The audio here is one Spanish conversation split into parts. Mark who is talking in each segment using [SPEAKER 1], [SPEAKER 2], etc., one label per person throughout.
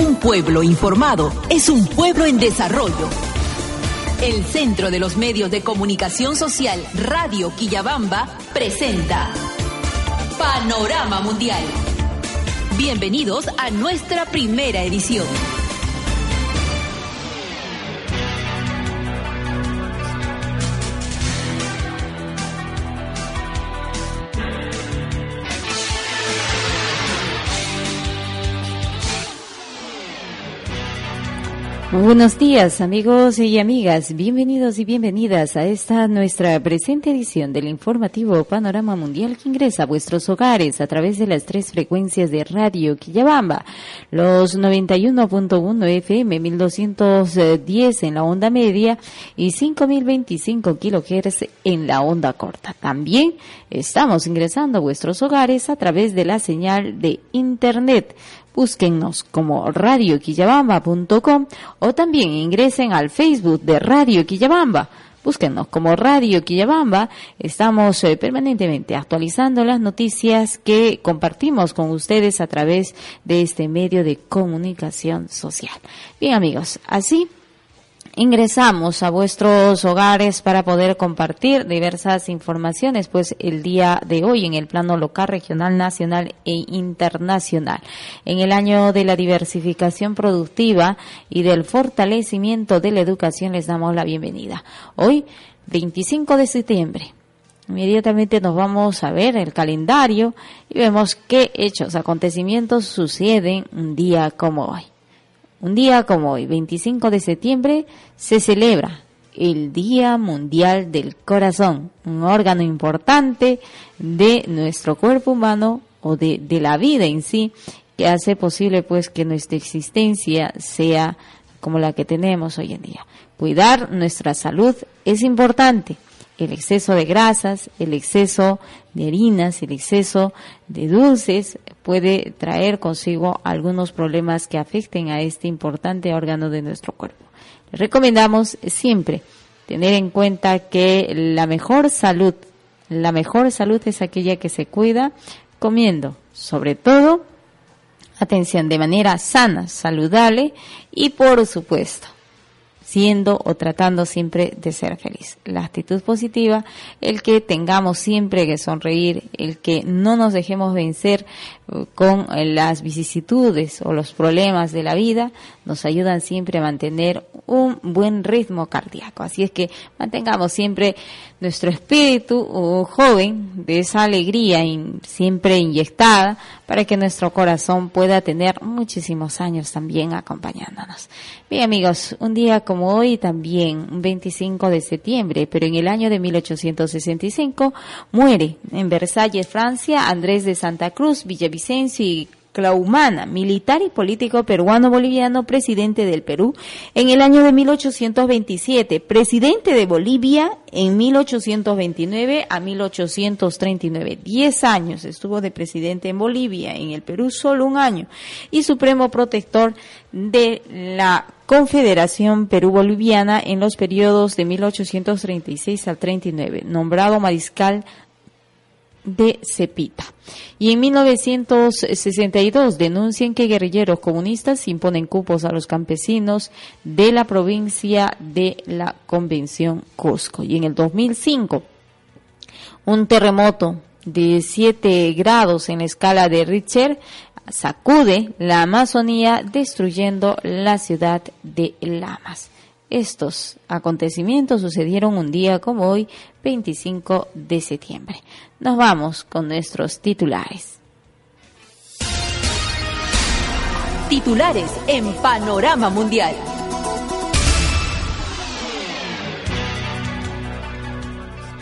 [SPEAKER 1] Un pueblo informado es un pueblo en desarrollo. El Centro de los Medios de Comunicación Social Radio Quillabamba presenta Panorama Mundial. Bienvenidos a nuestra primera edición.
[SPEAKER 2] Buenos días amigos y amigas, bienvenidos y bienvenidas a esta nuestra presente edición del informativo Panorama Mundial que ingresa a vuestros hogares a través de las tres frecuencias de Radio Quillabamba, los 91.1 FM, 1210 en la onda media y 5025 kHz en la onda corta. También estamos ingresando a vuestros hogares a través de la señal de Internet Búsquennos como radioquillabamba.com o también ingresen al Facebook de Radio Quillabamba. Búsquennos como Radio Quillabamba. Estamos eh, permanentemente actualizando las noticias que compartimos con ustedes a través de este medio de comunicación social. Bien amigos, así ingresamos a vuestros hogares para poder compartir diversas informaciones, pues el día de hoy en el plano local, regional, nacional e internacional. En el año de la diversificación productiva y del fortalecimiento de la educación les damos la bienvenida. Hoy, 25 de septiembre. Inmediatamente nos vamos a ver el calendario y vemos qué hechos, acontecimientos suceden un día como hoy. Un día como hoy, 25 de septiembre, se celebra el Día Mundial del Corazón, un órgano importante de nuestro cuerpo humano o de, de la vida en sí, que hace posible pues que nuestra existencia sea como la que tenemos hoy en día. Cuidar nuestra salud es importante el exceso de grasas, el exceso de harinas, el exceso de dulces puede traer consigo algunos problemas que afecten a este importante órgano de nuestro cuerpo. Recomendamos siempre tener en cuenta que la mejor salud, la mejor salud es aquella que se cuida comiendo, sobre todo, atención, de manera sana, saludable y por supuesto, siendo o tratando siempre de ser feliz. La actitud positiva, el que tengamos siempre que sonreír, el que no nos dejemos vencer uh, con las vicisitudes o los problemas de la vida, nos ayudan siempre a mantener un buen ritmo cardíaco. Así es que mantengamos siempre nuestro espíritu uh, joven de esa alegría siempre inyectada para que nuestro corazón pueda tener muchísimos años también acompañándonos. Bien amigos, un día como hoy también, un 25 de septiembre, pero en el año de 1865 muere en Versalles, Francia, Andrés de Santa Cruz, Villavicencio y Claumana, militar y político peruano-boliviano, presidente del Perú en el año de 1827, presidente de Bolivia en 1829 a 1839. Diez años estuvo de presidente en Bolivia, en el Perú solo un año, y supremo protector de la Confederación Perú-Boliviana en los periodos de 1836 al 39, nombrado mariscal de Cepita. Y en 1962 denuncian que guerrilleros comunistas imponen cupos a los campesinos de la provincia de la Convención Cusco. Y en el 2005, un terremoto de 7 grados en la escala de Richter sacude la Amazonía destruyendo la ciudad de Lamas. Estos acontecimientos sucedieron un día como hoy, 25 de septiembre. Nos vamos con nuestros titulares.
[SPEAKER 1] Titulares en Panorama Mundial.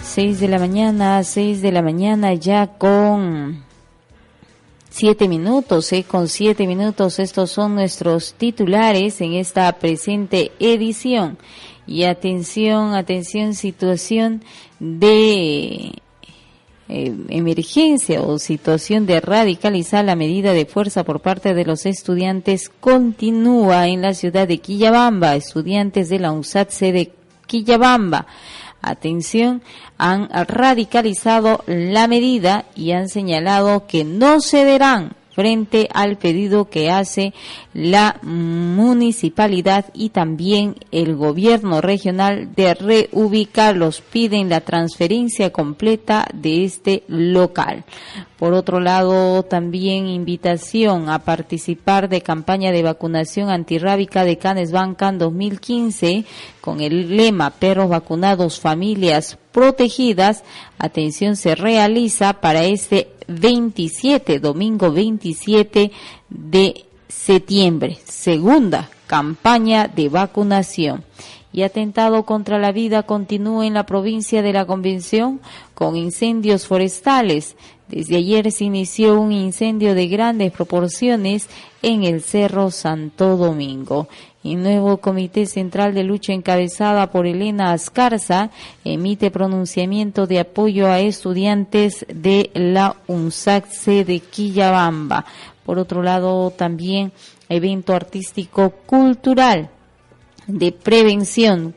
[SPEAKER 2] Seis de la mañana, seis de la mañana ya con siete minutos, ¿eh? con siete minutos. Estos son nuestros titulares en esta presente edición. Y atención, atención, situación de eh, emergencia o situación de radicalizar la medida de fuerza por parte de los estudiantes continúa en la ciudad de Quillabamba. Estudiantes de la UNSAT de Quillabamba atención, han radicalizado la medida y han señalado que no cederán frente al pedido que hace la municipalidad y también el gobierno regional de reubicarlos. Piden la transferencia completa de este local. Por otro lado, también invitación a participar de campaña de vacunación antirrábica de Canes Bancan 2015 con el lema Perros vacunados, familias protegidas. Atención, se realiza para este 27, domingo 27 de septiembre. Segunda campaña de vacunación y atentado contra la vida continúa en la provincia de la Convención con incendios forestales. Desde ayer se inició un incendio de grandes proporciones en el Cerro Santo Domingo. Nuevo Comité Central de Lucha encabezada por Elena Ascarza emite pronunciamiento de apoyo a estudiantes de la UNSACSE de Quillabamba. Por otro lado, también evento artístico cultural de prevención,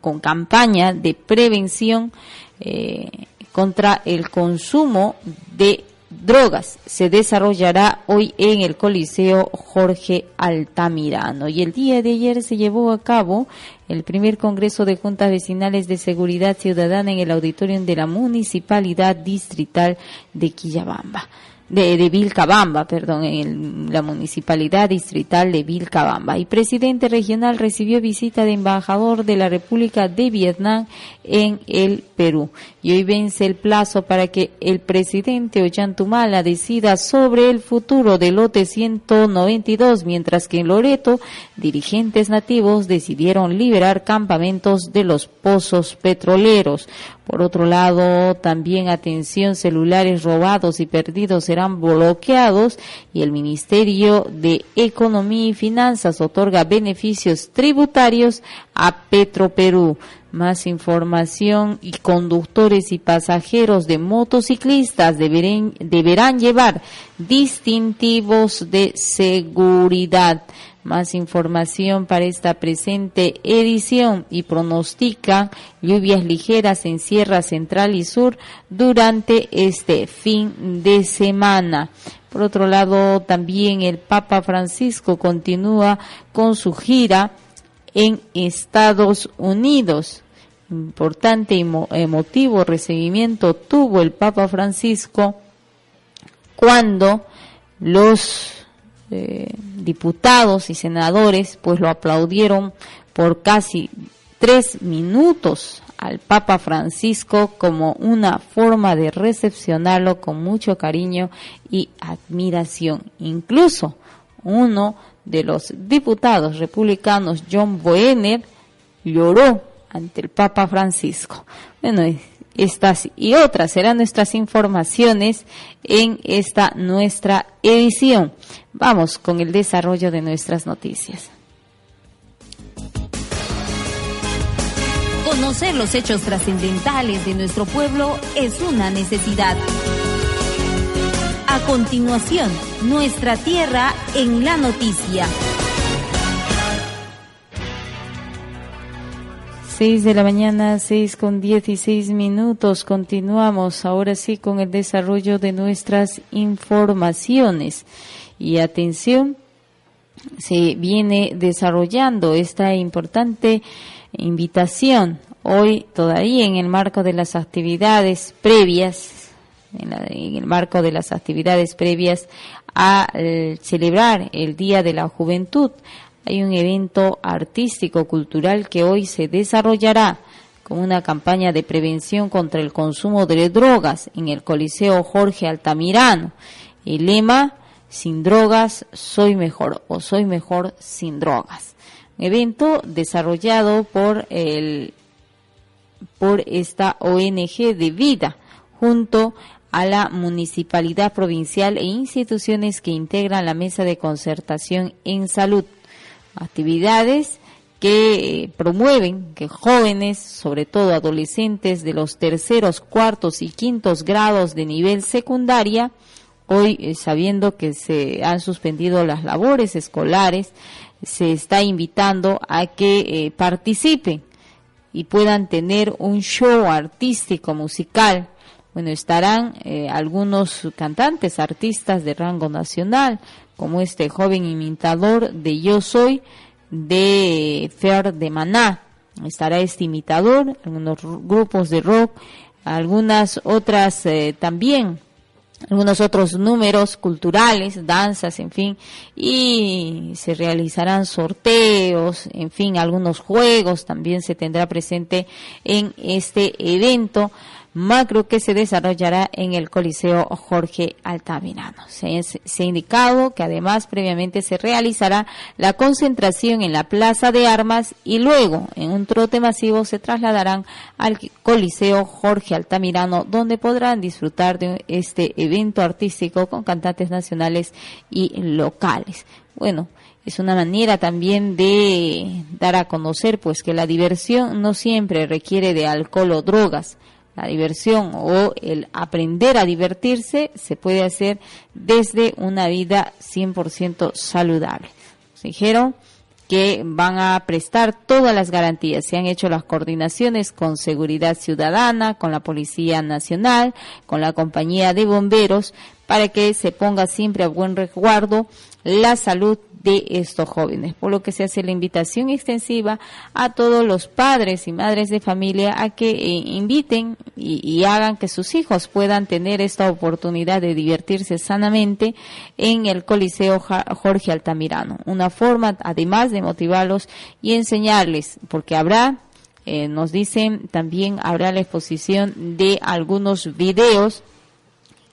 [SPEAKER 2] con campaña de prevención eh, contra el consumo de drogas se desarrollará hoy en el Coliseo Jorge Altamirano. Y el día de ayer se llevó a cabo el primer Congreso de Juntas Vecinales de Seguridad Ciudadana en el auditorium de la Municipalidad Distrital de Quillabamba de, de Vilcabamba, perdón, en la municipalidad distrital de Vilcabamba. Y presidente regional recibió visita de embajador de la República de Vietnam en el Perú. Y hoy vence el plazo para que el presidente Ollantumala decida sobre el futuro del lote 192, mientras que en Loreto dirigentes nativos decidieron liberar campamentos de los pozos petroleros. Por otro lado, también atención, celulares robados y perdidos serán bloqueados y el Ministerio de Economía y Finanzas otorga beneficios tributarios a Petroperú. Más información y conductores y pasajeros de motociclistas deberán, deberán llevar distintivos de seguridad. Más información para esta presente edición y pronostica lluvias ligeras en Sierra Central y Sur durante este fin de semana. Por otro lado, también el Papa Francisco continúa con su gira en Estados Unidos. Importante y emotivo recibimiento tuvo el Papa Francisco cuando los eh, diputados y senadores pues lo aplaudieron por casi tres minutos al Papa Francisco como una forma de recepcionarlo con mucho cariño y admiración. Incluso uno de los diputados republicanos, John Boehner, lloró ante el Papa Francisco. Bueno, estas y otras serán nuestras informaciones en esta nuestra edición. Vamos con el desarrollo de nuestras noticias.
[SPEAKER 1] Conocer los hechos trascendentales de nuestro pueblo es una necesidad. A continuación, nuestra tierra en la noticia.
[SPEAKER 2] 6 de la mañana, 6 con 16 minutos. Continuamos ahora sí con el desarrollo de nuestras informaciones. Y atención, se viene desarrollando esta importante invitación hoy todavía en el marco de las actividades previas, en, el marco de las actividades previas a eh, celebrar el Día de la Juventud hay un evento artístico cultural que hoy se desarrollará con una campaña de prevención contra el consumo de drogas en el Coliseo Jorge Altamirano. El lema, sin drogas soy mejor o soy mejor sin drogas. Un evento desarrollado por el por esta ONG de vida junto a la municipalidad provincial e instituciones que integran la mesa de concertación en salud actividades que promueven que jóvenes, sobre todo adolescentes de los terceros, cuartos y quintos grados de nivel secundaria, hoy eh, sabiendo que se han suspendido las labores escolares, se está invitando a que eh, participen y puedan tener un show artístico musical. Bueno, estarán eh, algunos cantantes, artistas de rango nacional, como este joven imitador de Yo Soy de Fer de Maná. Estará este imitador, algunos grupos de rock, algunas otras eh, también algunos otros números culturales, danzas, en fin, y se realizarán sorteos, en fin, algunos juegos también se tendrá presente en este evento macro que se desarrollará en el Coliseo Jorge Altamirano. Se, ha indicado que además previamente se realizará la concentración en la Plaza de Armas y luego en un trote masivo se trasladarán al Coliseo Jorge Altamirano donde podrán disfrutar de este evento artístico con cantantes nacionales y locales. Bueno, es una manera también de dar a conocer pues que la diversión no siempre requiere de alcohol o drogas la diversión o el aprender a divertirse se puede hacer desde una vida 100% saludable. dijeron que van a prestar todas las garantías. Se han hecho las coordinaciones con Seguridad Ciudadana, con la Policía Nacional, con la Compañía de Bomberos, para que se ponga siempre a buen resguardo la salud de estos jóvenes, por lo que se hace la invitación extensiva a todos los padres y madres de familia a que eh, inviten y, hagan que sus hijos puedan tener esta oportunidad de divertirse sanamente en el Coliseo Jorge Altamirano. Una forma, además de motivarlos y enseñarles, porque habrá eh, nos dicen también habrá la exposición de algunos videos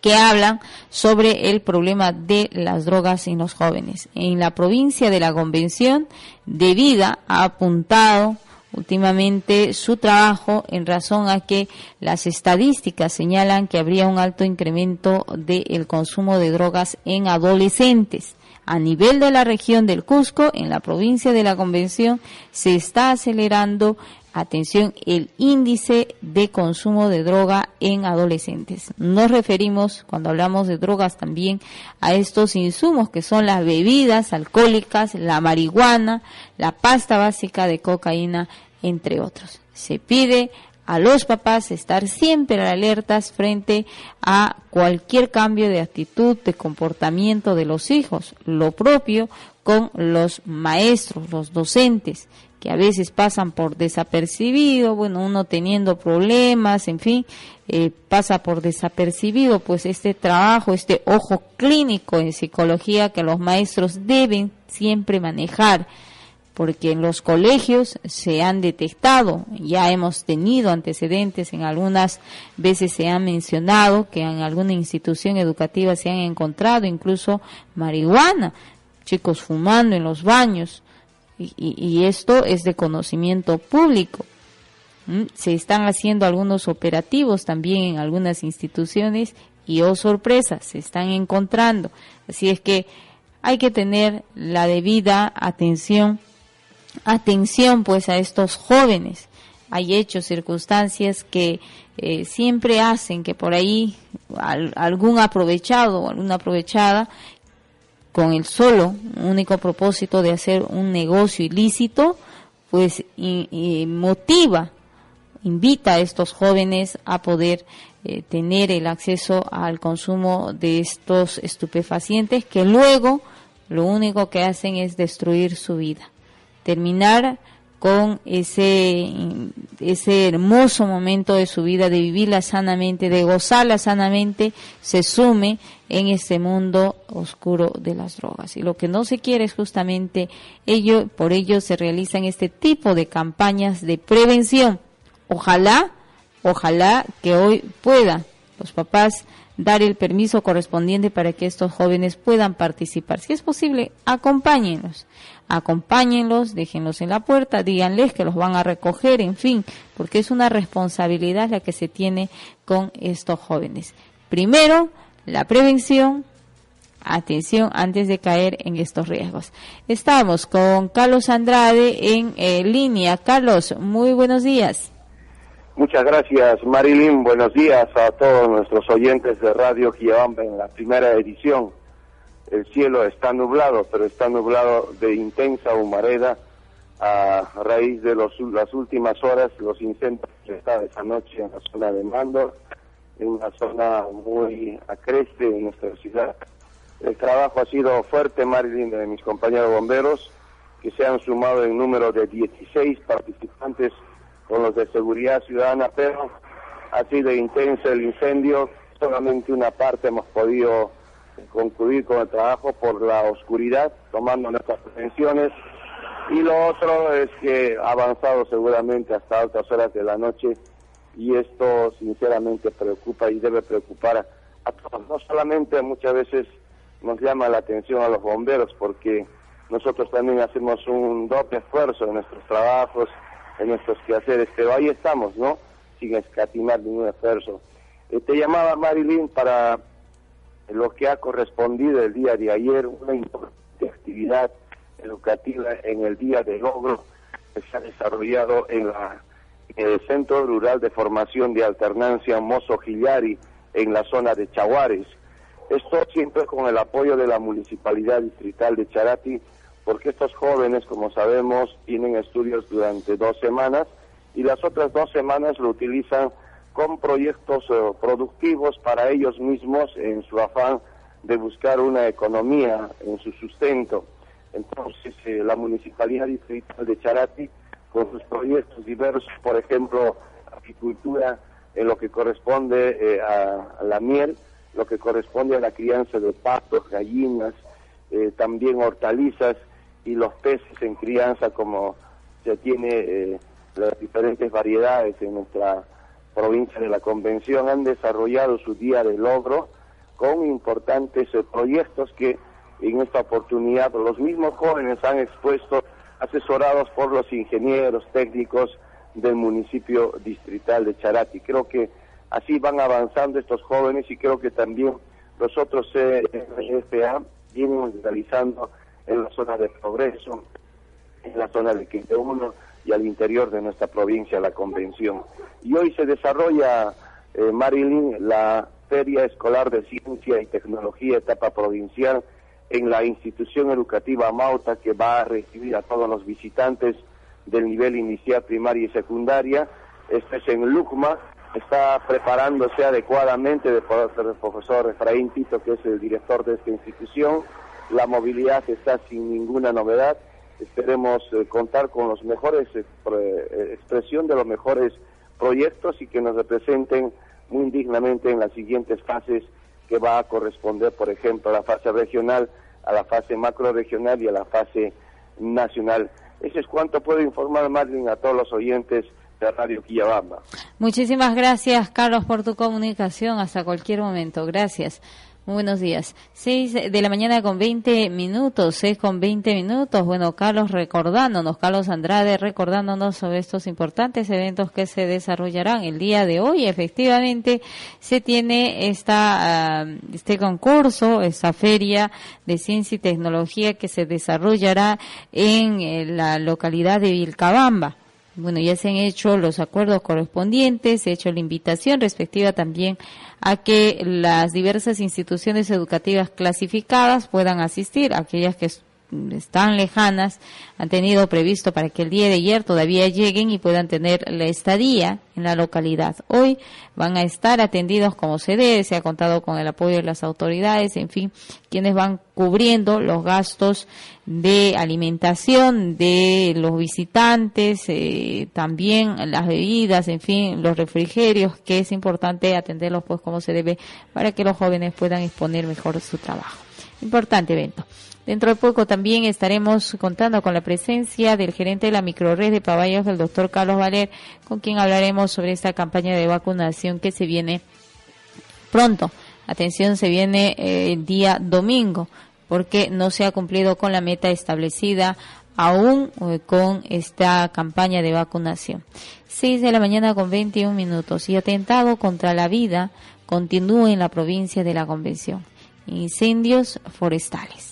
[SPEAKER 2] que hablan sobre el problema de las drogas en los jóvenes. En la provincia de la Convención de Vida ha apuntado últimamente su trabajo en razón a que las estadísticas señalan que habría un alto incremento del consumo de drogas en adolescentes. A nivel de la región del Cusco, en la provincia de la Convención, se está acelerando atención, el índice de consumo de droga en adolescentes. Nos referimos, cuando hablamos de drogas, también a estos insumos que son las bebidas alcohólicas, la marihuana, la pasta básica de cocaína, entre otros. Se pide a los papás estar siempre alertas frente a cualquier cambio de actitud, de comportamiento de los hijos. Lo propio con los maestros, los docentes, que a veces pasan por desapercibido, bueno, uno teniendo problemas, en fin, eh, pasa por desapercibido, pues este trabajo, este ojo clínico en psicología que los maestros deben siempre manejar, porque en los colegios se han detectado, ya hemos tenido antecedentes, en algunas veces se ha mencionado que en alguna institución educativa se han encontrado incluso marihuana, chicos fumando en los baños, y, esto es de conocimiento público. Se están haciendo algunos operativos también en algunas instituciones y, oh sorpresa, se están encontrando. Así es que hay que tener la debida atención, atención pues a estos jóvenes. Hay hechos, circunstancias que eh, siempre hacen que por ahí algún aprovechado o alguna aprovechada con el solo único propósito de hacer un negocio ilícito, pues motiva, invita a estos jóvenes a poder eh, tener el acceso al consumo de estos estupefacientes que luego lo único que hacen es destruir su vida, terminar con ese, ese hermoso momento de su vida, de vivirla sanamente, de gozarla sanamente, se sume en este mundo oscuro de las drogas. Y lo que no se quiere es justamente ello, por ello se realizan este tipo de campañas de prevención. Ojalá, ojalá que hoy puedan los papás dar el permiso correspondiente para que estos jóvenes puedan participar. Si es posible, acompáñenlos acompáñenlos, déjenlos en la puerta, díganles que los van a recoger, en fin, porque es una responsabilidad la que se tiene con estos jóvenes. Primero, la prevención, atención antes de caer en estos riesgos. Estamos con Carlos Andrade en eh, línea. Carlos, muy buenos días.
[SPEAKER 3] Muchas gracias, Marilyn. Buenos días a todos nuestros oyentes de Radio Guiabamba en la primera edición el cielo está nublado, pero está nublado de intensa humareda a raíz de las últimas horas, los incendios que esta esa noche en la zona de Mando, en una zona muy acreste en nuestra ciudad. El trabajo ha sido fuerte, Marilyn, de mis compañeros bomberos, que se han sumado en número de 16 participantes con los de seguridad ciudadana, pero ha sido intenso el incendio, solamente una parte hemos podido concluir con el trabajo por la oscuridad, tomando nuestras prevenciones, y lo otro es que ha avanzado seguramente hasta altas horas de la noche, y esto sinceramente preocupa y debe preocupar a todos, no solamente muchas veces nos llama la atención a los bomberos, porque nosotros también hacemos un doble esfuerzo en nuestros trabajos, en nuestros quehaceres, pero ahí estamos, ¿no? Sin escatimar ningún esfuerzo. Eh, te llamaba Marilyn para lo que ha correspondido el día de ayer, una importante actividad educativa en el Día de Logro que se ha desarrollado en, la, el Centro Rural de Formación de Alternancia Mozo Gillari, en la zona de Chaguares. Esto siempre con el apoyo de la Municipalidad Distrital de Charati porque estos jóvenes, como sabemos, tienen estudios durante dos semanas y las otras dos semanas lo utilizan con proyectos eh, productivos para ellos mismos en su afán de buscar una economía en su sustento. Entonces, eh, la Municipalidad Distrital de Charati, con sus proyectos diversos, por ejemplo, agricultura en lo que corresponde eh, a, la miel, lo que corresponde a la crianza de patos, gallinas, también hortalizas, y los peces en crianza como se tiene eh, las diferentes variedades en nuestra provincia de la Convención han desarrollado su día de logro con importantes eh, proyectos que en esta oportunidad los mismos jóvenes han expuesto asesorados por los ingenieros técnicos del municipio distrital de Charati. Creo que así van avanzando estos jóvenes y creo que también los otros CFA vienen realizando en la zona de Progreso, en la zona de Quinte 1 y al interior de nuestra provincia, la Convención. Y hoy se desarrolla, eh, Marilyn, la Feria Escolar de Ciencia y Tecnología, etapa provincial, en la institución educativa Mauta, que va a recibir a todos los visitantes del nivel inicial, primaria y secundaria. Este es en Lucma, está preparándose adecuadamente de el profesor Efraín Tito, que es el director de esta institución la movilidad está sin ninguna novedad. Esperemos eh, contar con los mejores eh, eh, expresión de los mejores proyectos y que nos representen muy indignamente en las siguientes fases que va a corresponder, por ejemplo, a la fase regional, a la fase macro regional y a la fase nacional. Eso es cuanto puedo informar, Marlin, a todos los oyentes de Radio Quillabamba.
[SPEAKER 2] Muchísimas gracias, Carlos, por tu comunicación. Hasta cualquier momento. Gracias. Muy buenos días. Seis de la mañana con veinte minutos, seis con veinte minutos. Bueno, Carlos recordándonos, Carlos Andrade recordándonos sobre estos importantes eventos que se desarrollarán el día de hoy. Efectivamente, se tiene esta, ah, este concurso, esta feria de ciencia y tecnología que se desarrollará en eh, la localidad de Vilcabamba. Bueno, ya se han hecho los acuerdos correspondientes, se ha hecho la invitación respectiva también a que las diversas instituciones educativas clasificadas puedan asistir, aquellas que están lejanas, han tenido previsto para que el día de ayer todavía lleguen y puedan tener la estadía en la localidad. Hoy van a estar atendidos como se debe, se ha contado con el apoyo de las autoridades, en fin, quienes van cubriendo los gastos de alimentación de los visitantes, eh, también las bebidas, en fin, los refrigerios, que es importante atenderlos pues como se debe para que los jóvenes puedan exponer mejor su trabajo. Importante evento. Dentro de poco también estaremos contando con la presencia del gerente de la microred de Paballos, el doctor Carlos Valer, con quien hablaremos sobre esta campaña de vacunación que se viene pronto. Atención, se viene eh, el día domingo, porque no se ha cumplido con la meta establecida aún eh, con esta campaña de vacunación. 6 de la mañana con 21 minutos y atentado contra la vida continúa en la provincia de la Convención. Incendios forestales.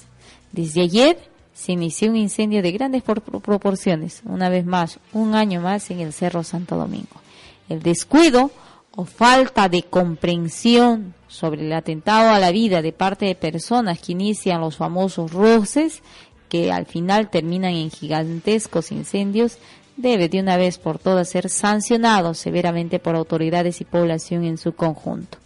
[SPEAKER 2] Desde ayer se inició un incendio de grandes proporciones, una vez más, un año más en el Cerro Santo Domingo. El descuido o falta de comprensión sobre el atentado a la vida de parte de personas que inician los famosos roces, que al final terminan en gigantescos incendios, debe de una vez por todas ser sancionado severamente por autoridades y población en su conjunto.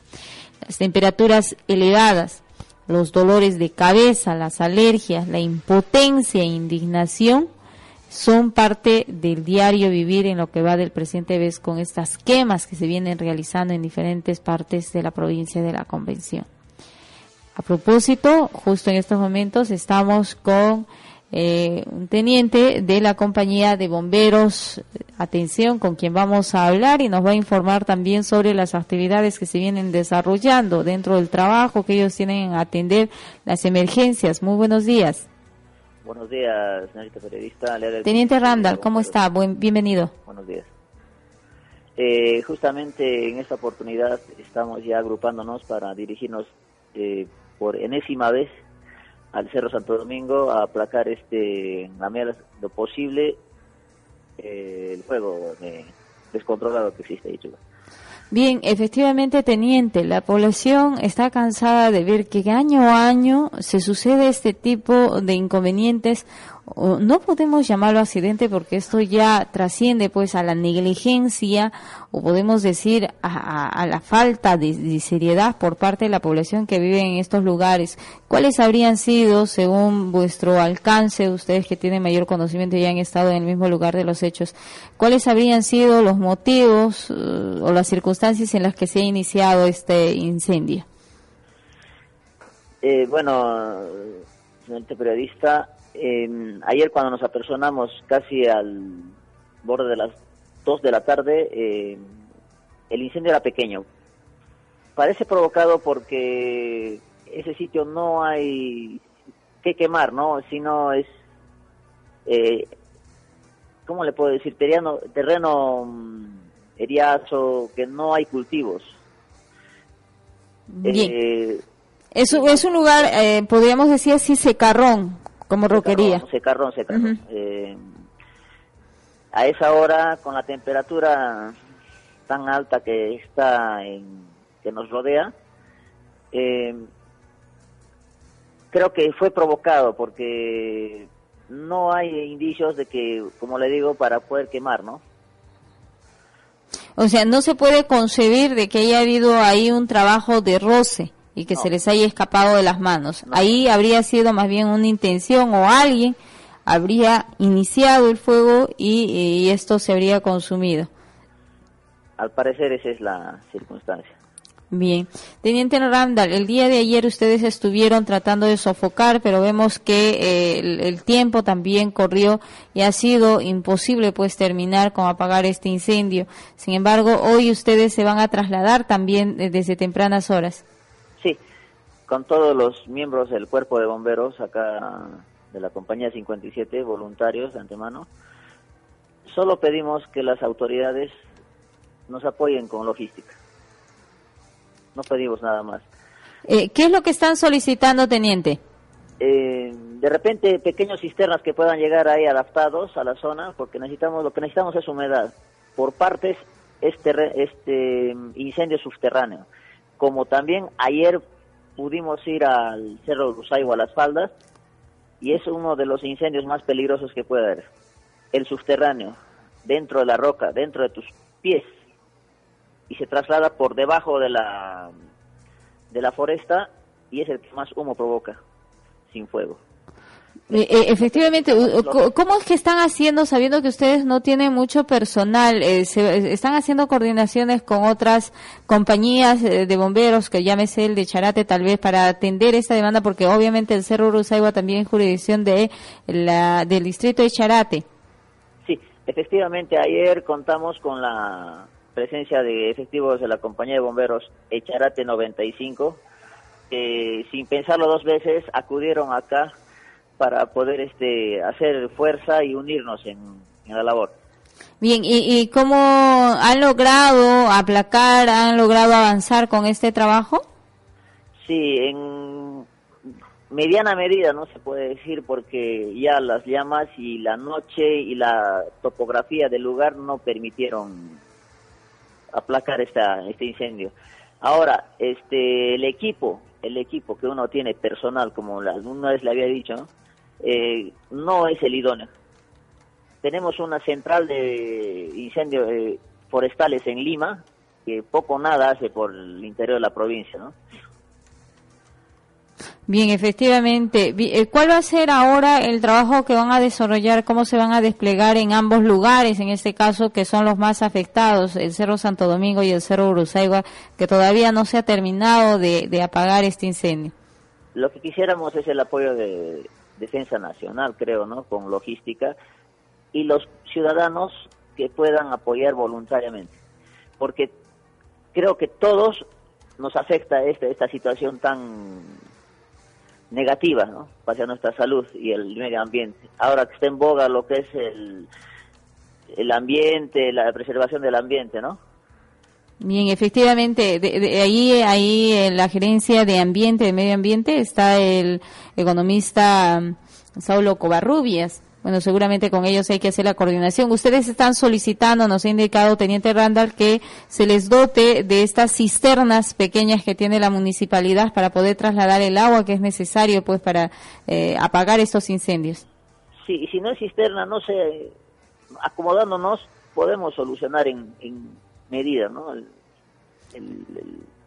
[SPEAKER 2] Las temperaturas elevadas, los dolores de cabeza, las alergias, la impotencia e indignación son parte del diario vivir en lo que va del presente vez con estas quemas que se vienen realizando en diferentes partes de la provincia de la Convención. A propósito, justo en estos momentos estamos con eh, un teniente de la compañía de bomberos, atención, con quien vamos a hablar y nos va a informar también sobre las actividades que se vienen desarrollando dentro del trabajo que ellos tienen a atender las emergencias. Muy buenos días.
[SPEAKER 4] Buenos días, señorita periodista.
[SPEAKER 2] Teniente Randall, ¿cómo está? Buen, bienvenido.
[SPEAKER 4] Buenos días. Eh, justamente en esta oportunidad estamos ya agrupándonos para dirigirnos eh, por enésima vez al Cerro Santo Domingo a aplacar este, la medida lo posible eh, el fuego descontrolado que existe ahí.
[SPEAKER 2] Bien, efectivamente, teniente, la población está cansada de ver que año a año se sucede este tipo de inconvenientes no podemos llamarlo accidente porque esto ya trasciende pues a la negligencia o podemos decir a, la falta de, seriedad por parte de la población que vive en estos lugares. ¿Cuáles habrían sido, según vuestro alcance, ustedes que tienen mayor conocimiento y han estado en el mismo lugar de los hechos, cuáles habrían sido los motivos eh, o las circunstancias en las que se ha iniciado este incendio?
[SPEAKER 4] Eh, bueno, periodista, ayer cuando nos apersonamos casi al borde de las 2 de la tarde, eh, el incendio era pequeño. Parece provocado porque ese sitio no hay que quemar, ¿no? Sino es, eh, ¿cómo le puedo decir? Terreno, terreno mm, eriazo, que no hay cultivos.
[SPEAKER 2] Bien. Eh, es, es un lugar, eh, podríamos decir así, secarrón, como roquería.
[SPEAKER 4] Secarrón, secarrón. Eh, a esa hora, con la temperatura tan alta que está en, que nos rodea, eh, creo que fue provocado porque no hay indicios de que, como le digo, para poder quemar, ¿no?
[SPEAKER 2] O sea, no se puede concebir de que haya habido ahí un trabajo de roce y que se les haya escapado de las manos. Ahí habría sido más bien una intención o alguien habría iniciado el fuego y, esto se habría consumido.
[SPEAKER 4] Al parecer esa es la circunstancia.
[SPEAKER 2] Bien. Teniente Randall, el día de ayer ustedes estuvieron tratando de sofocar, pero vemos que eh, el, el, tiempo también corrió y ha sido imposible pues terminar con apagar este incendio. Sin embargo, hoy ustedes se van a trasladar también eh, desde tempranas horas
[SPEAKER 4] con todos los miembros del cuerpo de bomberos acá de la compañía 57, voluntarios de antemano, solo pedimos que las autoridades nos apoyen con logística. No pedimos nada más.
[SPEAKER 2] Eh, ¿Qué es lo que están solicitando, teniente?
[SPEAKER 4] Eh, de repente pequeños cisternas que puedan llegar ahí adaptados a la zona, porque necesitamos lo que necesitamos es humedad. Por partes este este incendio subterráneo, como también ayer pudimos ir al Cerro Rusaibo a las faldas y es uno de los incendios más peligrosos que puede haber. El subterráneo, dentro de la roca, dentro de tus pies y se traslada por debajo de la de la foresta y es el que más humo provoca sin fuego.
[SPEAKER 2] Eh, eh, efectivamente, ¿cómo es que están haciendo, sabiendo que ustedes no tienen mucho personal, eh, se, están haciendo coordinaciones con otras compañías de bomberos, que llámese el de Charate tal vez, para atender esta demanda, porque obviamente el Cerro Urusaiba también es jurisdicción de la, del distrito de Charate?
[SPEAKER 4] Sí, efectivamente, ayer contamos con la presencia de efectivos de la compañía de bomberos Echarate 95, que sin pensarlo dos veces acudieron acá para poder este, hacer fuerza y unirnos en, la labor.
[SPEAKER 2] Bien, ¿y, ¿y cómo han logrado aplacar, han logrado avanzar con este trabajo?
[SPEAKER 4] Sí, en mediana medida no se puede decir porque ya las llamas y la noche y la topografía del lugar no permitieron aplacar esta, este incendio. Ahora, este, el equipo, el equipo que uno tiene personal, como alguna vez le había dicho, eh, no es el idóneo. tenemos una central de incendios eh, forestales en Lima, que poco nada hace por el interior de la provincia, ¿no?
[SPEAKER 2] Bien, efectivamente. Eh, ¿Cuál va a ser ahora el trabajo que van a desarrollar? ¿Cómo se van a desplegar en ambos lugares, en este caso, que son los más afectados, el Cerro Santo Domingo y el Cerro Uruzaigua, que todavía no se ha terminado de, de apagar este incendio?
[SPEAKER 4] Lo que quisiéramos es el apoyo de Defensa Nacional, creo, ¿no? Con logística y los ciudadanos que puedan apoyar voluntariamente. Porque creo que todos nos afecta esta, esta situación tan negativa ¿no? hacia nuestra salud y el medio ambiente. Ahora que está en boga lo que es el, el ambiente, la preservación del ambiente, ¿no?
[SPEAKER 2] Bien, efectivamente, de, ahí, ahí en la gerencia de ambiente, de medio ambiente, está el economista Saulo Covarrubias, bueno, seguramente con ellos hay que hacer la coordinación. Ustedes están solicitando, nos ha indicado Teniente Randall, que se les dote de estas cisternas pequeñas que tiene la municipalidad para poder trasladar el agua que es necesario pues para eh, apagar estos incendios.
[SPEAKER 4] Sí, y si no es cisterna, no sé, acomodándonos podemos solucionar en medida, ¿no? el,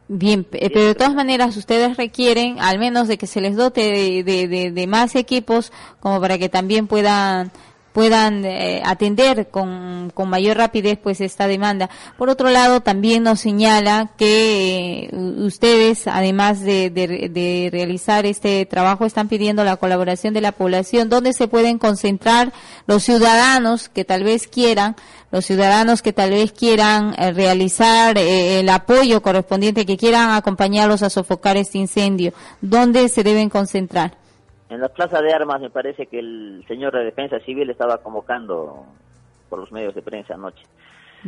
[SPEAKER 2] Bien, eh, pero de todas maneras ustedes requieren al menos de que se les dote de, de, más equipos como para que también puedan puedan eh, atender con, con, mayor rapidez pues esta demanda. Por otro lado, también nos señala que eh, ustedes, además de, de, de, realizar este trabajo, están pidiendo la colaboración de la población, donde se pueden concentrar los ciudadanos que tal vez quieran los ciudadanos que tal vez quieran eh, realizar eh, el apoyo correspondiente, que quieran acompañarlos a sofocar este incendio, ¿dónde se deben concentrar?
[SPEAKER 4] En la plaza de armas me parece que el señor de Defensa Civil estaba convocando por los medios de prensa anoche.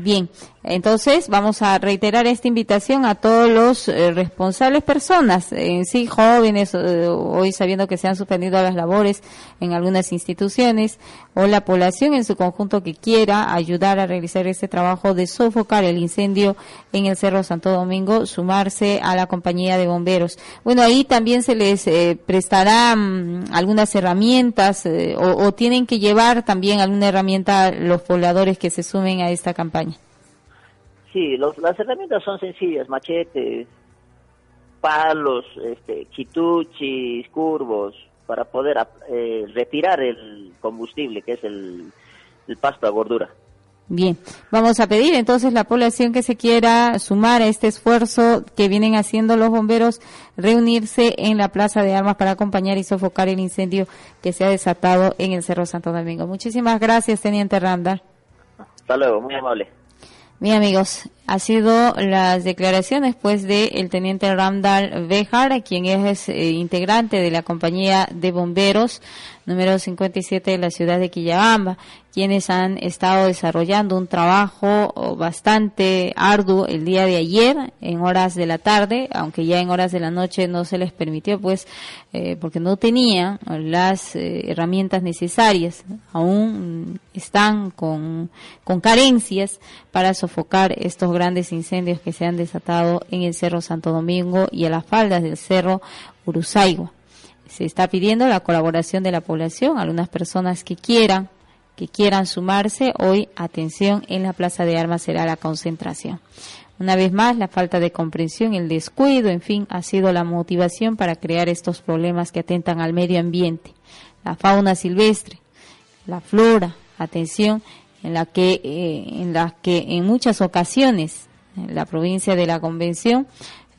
[SPEAKER 2] Bien, entonces vamos a reiterar esta invitación a todos los eh, responsables personas, en sí jóvenes, eh, hoy sabiendo que se han suspendido las labores en algunas instituciones, o la población en su conjunto que quiera ayudar a realizar este trabajo de sofocar el incendio en el Cerro Santo Domingo, sumarse a la compañía de bomberos. Bueno, ahí también se les eh, prestará algunas herramientas o, o tienen que llevar también alguna herramienta los pobladores que se sumen a esta campaña.
[SPEAKER 4] Sí, las herramientas son sencillas, machetes, palos, este, chituchis, curvos, para poder eh, retirar el combustible, que es el, pasto a gordura.
[SPEAKER 2] Bien, vamos a pedir entonces la población que se quiera sumar a este esfuerzo que vienen haciendo los bomberos, reunirse en la Plaza de Armas para acompañar y sofocar el incendio que se ha desatado en el Cerro Santo Domingo. Muchísimas gracias, Teniente Randa.
[SPEAKER 4] Hasta luego, muy amable.
[SPEAKER 2] Bien amigos, ha sido las declaraciones pues de el teniente Ramdal Bejar, quien es eh, integrante de la compañía de bomberos número 57 de la ciudad de Quillabamba, quienes han estado desarrollando un trabajo oh, bastante arduo el día de ayer en horas de la tarde, aunque ya en horas de la noche no se les permitió, pues, eh, porque no tenían las eh, herramientas necesarias, aún están con, con carencias para sofocar estos grandes incendios que se han desatado en el Cerro Santo Domingo y a las faldas del Cerro Uruzaigua. Se está pidiendo la colaboración de la población, algunas personas que quieran que quieran sumarse, hoy, atención, en la Plaza de Armas será la concentración. Una vez más, la falta de comprensión, el descuido, en fin, ha sido la motivación para crear estos problemas que atentan al medio ambiente, la fauna silvestre, la flora, atención, en la que, eh, en la que en muchas ocasiones en la provincia de la Convención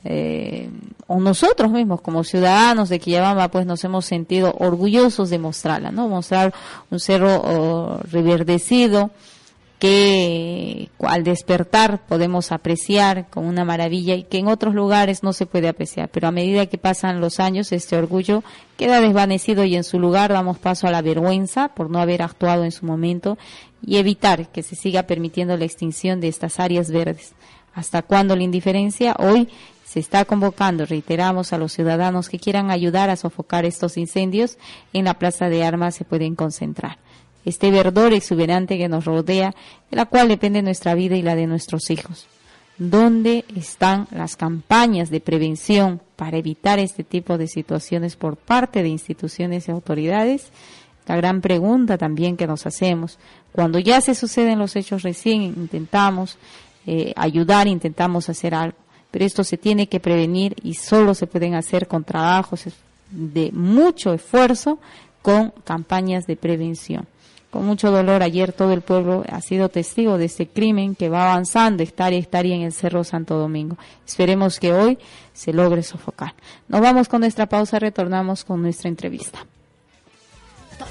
[SPEAKER 2] eh, o nosotros mismos como ciudadanos de Quillabamba pues nos hemos sentido orgullosos de mostrarla, ¿no? Mostrar un cerro oh, reverdecido que al despertar podemos apreciar con una maravilla y que en otros lugares no se puede apreciar, pero a medida que pasan los años este orgullo queda desvanecido y en su lugar damos paso a la vergüenza por no haber actuado en su momento y evitar que se siga permitiendo la extinción de estas áreas verdes. ¿Hasta cuándo la indiferencia? Hoy se está convocando, reiteramos, a los ciudadanos que quieran ayudar a sofocar estos incendios, en la Plaza de Armas se pueden concentrar. Este verdor exuberante que nos rodea, de la cual depende nuestra vida y la de nuestros hijos. ¿Dónde están las campañas de prevención para evitar este tipo de situaciones por parte de instituciones y autoridades? La gran pregunta también que nos hacemos, cuando ya se suceden los hechos recién, intentamos eh, ayudar, intentamos hacer algo, pero esto se tiene que prevenir y solo se pueden hacer con trabajos de mucho esfuerzo, con campañas de prevención. Con mucho dolor, ayer todo el pueblo ha sido testigo de este crimen que va avanzando estaría estaría en el Cerro Santo Domingo. Esperemos que hoy se logre sofocar. Nos vamos con nuestra pausa, retornamos con nuestra entrevista.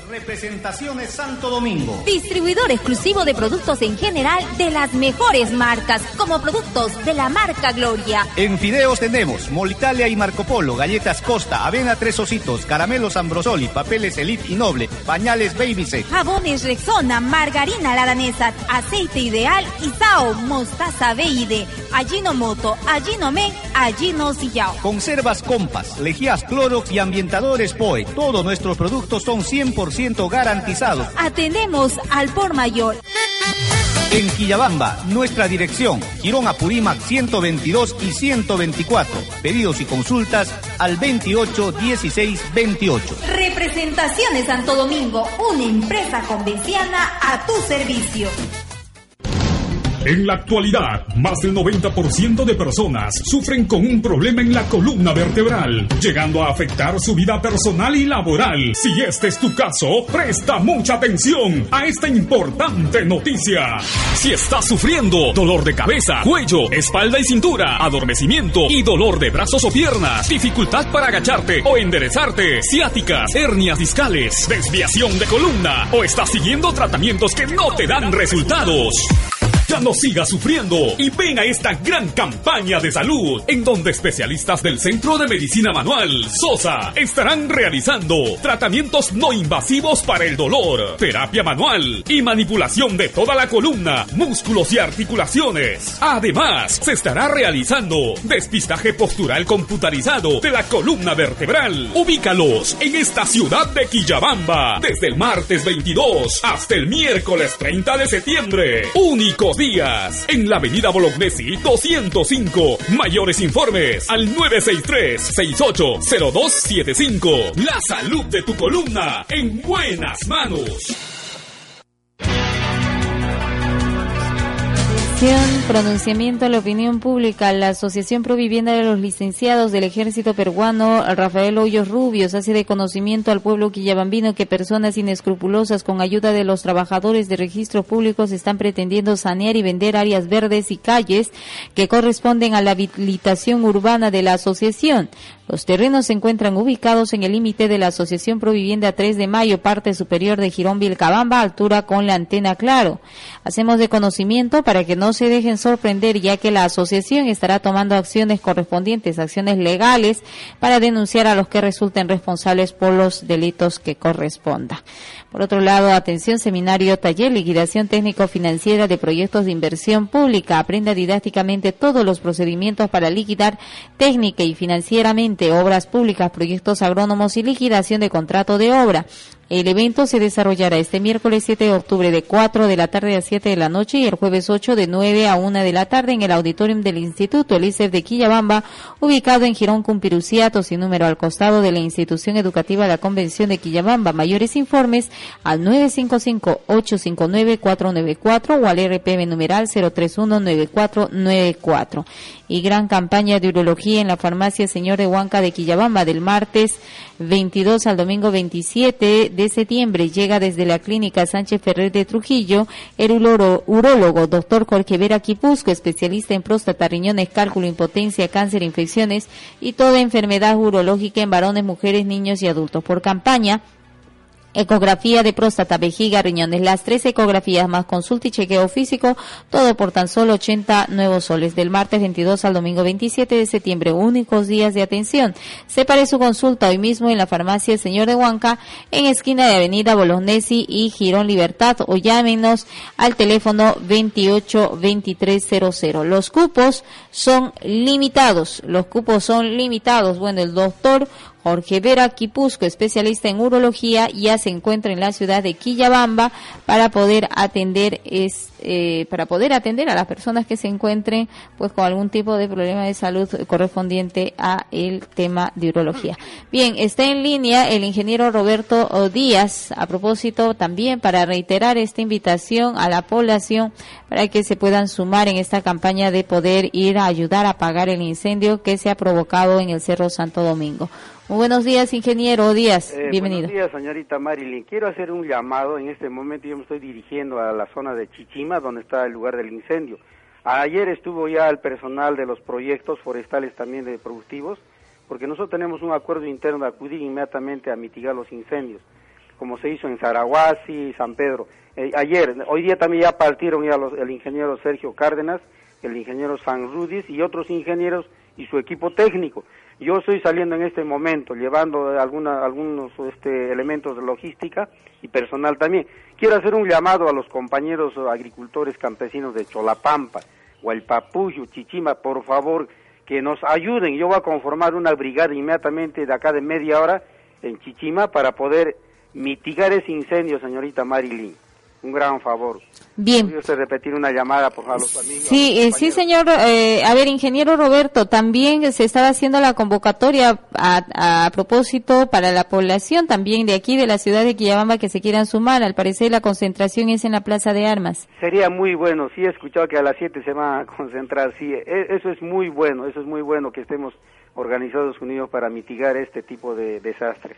[SPEAKER 5] Representaciones Santo Domingo.
[SPEAKER 1] Distribuidor exclusivo de productos en general de las mejores marcas, como productos de la marca Gloria.
[SPEAKER 5] En Fideos tenemos Molitalia y Marco Polo, galletas Costa, avena tres ositos, caramelos Ambrosoli, papeles Elite y Noble, pañales Baby
[SPEAKER 1] Jabones Rexona, margarina la danesa, aceite ideal, Isao, mostaza Beide, Ajinomoto, Ajinomen, Ajino Sillao.
[SPEAKER 5] Conservas Compas, Legias Clorox y ambientadores POE. Todos nuestros productos son 100% garantizados.
[SPEAKER 1] Atendemos al por mayor.
[SPEAKER 5] En Quillabamba, nuestra dirección, Girón Apurímac 122 y 124. Pedidos y consultas al 28 16 28.
[SPEAKER 1] Representaciones Santo Domingo, una empresa convenciana a tu servicio.
[SPEAKER 6] En la actualidad, más del 90% de personas sufren con un problema en la columna vertebral, llegando a afectar su vida personal y laboral. Si este es tu caso, presta mucha atención a esta importante noticia. Si estás sufriendo dolor de cabeza, cuello, espalda y cintura, adormecimiento y dolor de brazos o piernas, dificultad para agacharte o enderezarte, ciáticas, hernias discales, desviación de columna o estás siguiendo tratamientos que no te dan resultados. Ya no sigas sufriendo y ven a esta gran campaña de salud en donde especialistas del Centro de Medicina Manual, SOSA, estarán realizando tratamientos no invasivos para el dolor, terapia manual y manipulación de toda la columna, músculos y articulaciones. Además, se estará realizando despistaje postural computarizado de la columna vertebral. Ubícalos en esta ciudad de Quillabamba desde el martes 22 hasta el miércoles 30 de septiembre. Únicos días en la avenida Bolognesi 205. Mayores informes al 963-680275. La salud de tu columna en buenas manos.
[SPEAKER 2] Pronunciamiento a la opinión pública. La Asociación Provivienda de los Licenciados del Ejército Peruano, Rafael Hoyos Rubios, hace de conocimiento al pueblo quillabambino que personas inescrupulosas con ayuda de los trabajadores de registros públicos están pretendiendo sanear y vender áreas verdes y calles que corresponden a la habilitación urbana de la asociación. Los terrenos se encuentran ubicados en el límite de la Asociación Provivienda 3 de Mayo, parte superior de Girón Vilcabamba, altura con la antena Claro. Hacemos de conocimiento para que no se dejen sorprender, ya que la asociación estará tomando acciones correspondientes, acciones legales, para denunciar a los que resulten responsables por los delitos que corresponda. Por otro lado, atención, seminario, taller, liquidación técnico-financiera de proyectos de inversión pública. Aprenda didácticamente todos los procedimientos para liquidar técnica y financieramente obras públicas, proyectos agrónomos y liquidación de contrato de obra. El evento se desarrollará este miércoles 7 de octubre de 4 de la tarde a 7 de la noche y el jueves 8 de 9 a 1 de la tarde en el auditorium del Instituto Elícer de Quillabamba, ubicado en Girón Cumpiruciato, sin número al costado de la institución educativa de la Convención de Quillabamba. Mayores informes al 955-859-494 o al RPM numeral 031-9494. Y gran campaña de urología en la farmacia Señor de Huanca de Quillabamba del martes 22 al domingo 27 de septiembre. Llega desde la clínica Sánchez Ferrer de Trujillo el urólogo doctor Jorge Vera Quipusco, especialista en próstata, riñones, cálculo, impotencia, cáncer, infecciones y toda enfermedad urológica en varones, mujeres, niños y adultos. Por campaña, Ecografía de próstata, vejiga, riñones, las tres ecografías más consulta y chequeo físico, todo por tan solo 80 nuevos soles, del martes 22 al domingo 27 de septiembre, únicos días de atención. Separe su consulta hoy mismo en la farmacia El Señor de Huanca, en esquina de Avenida Bolognesi y Girón Libertad, o llámenos al teléfono 282300. Los cupos son limitados, los cupos son limitados. Bueno, el doctor Jorge Vera Quipusco, especialista en urología, ya se encuentra en la ciudad de Quillabamba para poder atender este eh, para poder atender a las personas que se encuentren pues con algún tipo de problema de salud correspondiente a el tema de urología. Bien, está en línea el ingeniero Roberto Díaz a propósito también para reiterar esta invitación a la población para que se puedan sumar en esta campaña de poder ir a ayudar a apagar el incendio que se ha provocado en el Cerro Santo Domingo. Muy buenos días, ingeniero Díaz. Eh, Bienvenido.
[SPEAKER 7] Buenos días, señorita Marilyn. Quiero hacer un llamado. En este momento yo me estoy dirigiendo a la zona de Chichima, donde está el lugar del incendio. Ayer estuvo ya el personal de los proyectos forestales también de productivos, porque nosotros tenemos un acuerdo interno de acudir inmediatamente a mitigar los incendios, como se hizo en Zaraguasi y San Pedro. Eh, ayer, hoy día también ya partieron ya los, el ingeniero Sergio Cárdenas, el ingeniero San Rudis y otros ingenieros y su equipo técnico. Yo estoy saliendo en este momento, llevando alguna, algunos este, elementos de logística y personal también. Quiero hacer un llamado a los compañeros agricultores campesinos de Cholapampa, Hualpapuyo, Chichima, por favor, que nos ayuden. Yo voy a conformar una brigada inmediatamente de acá de media hora en Chichima para poder mitigar ese incendio, señorita Marilyn un gran favor.
[SPEAKER 2] Bien.
[SPEAKER 7] ¿Podría usted repetir una llamada, por favor,
[SPEAKER 2] Sí, eh, sí, señor. Eh, a ver, ingeniero Roberto, también se estaba haciendo la convocatoria a, propósito para la población también de aquí, de la ciudad de Quillabamba, que se quieran sumar. Al parecer la concentración es en la Plaza de Armas.
[SPEAKER 7] Sería muy bueno. Sí, he escuchado que a las 7 se va a concentrar. Sí, e, eso es muy bueno. Eso es muy bueno que estemos organizados unidos para mitigar este tipo de desastres.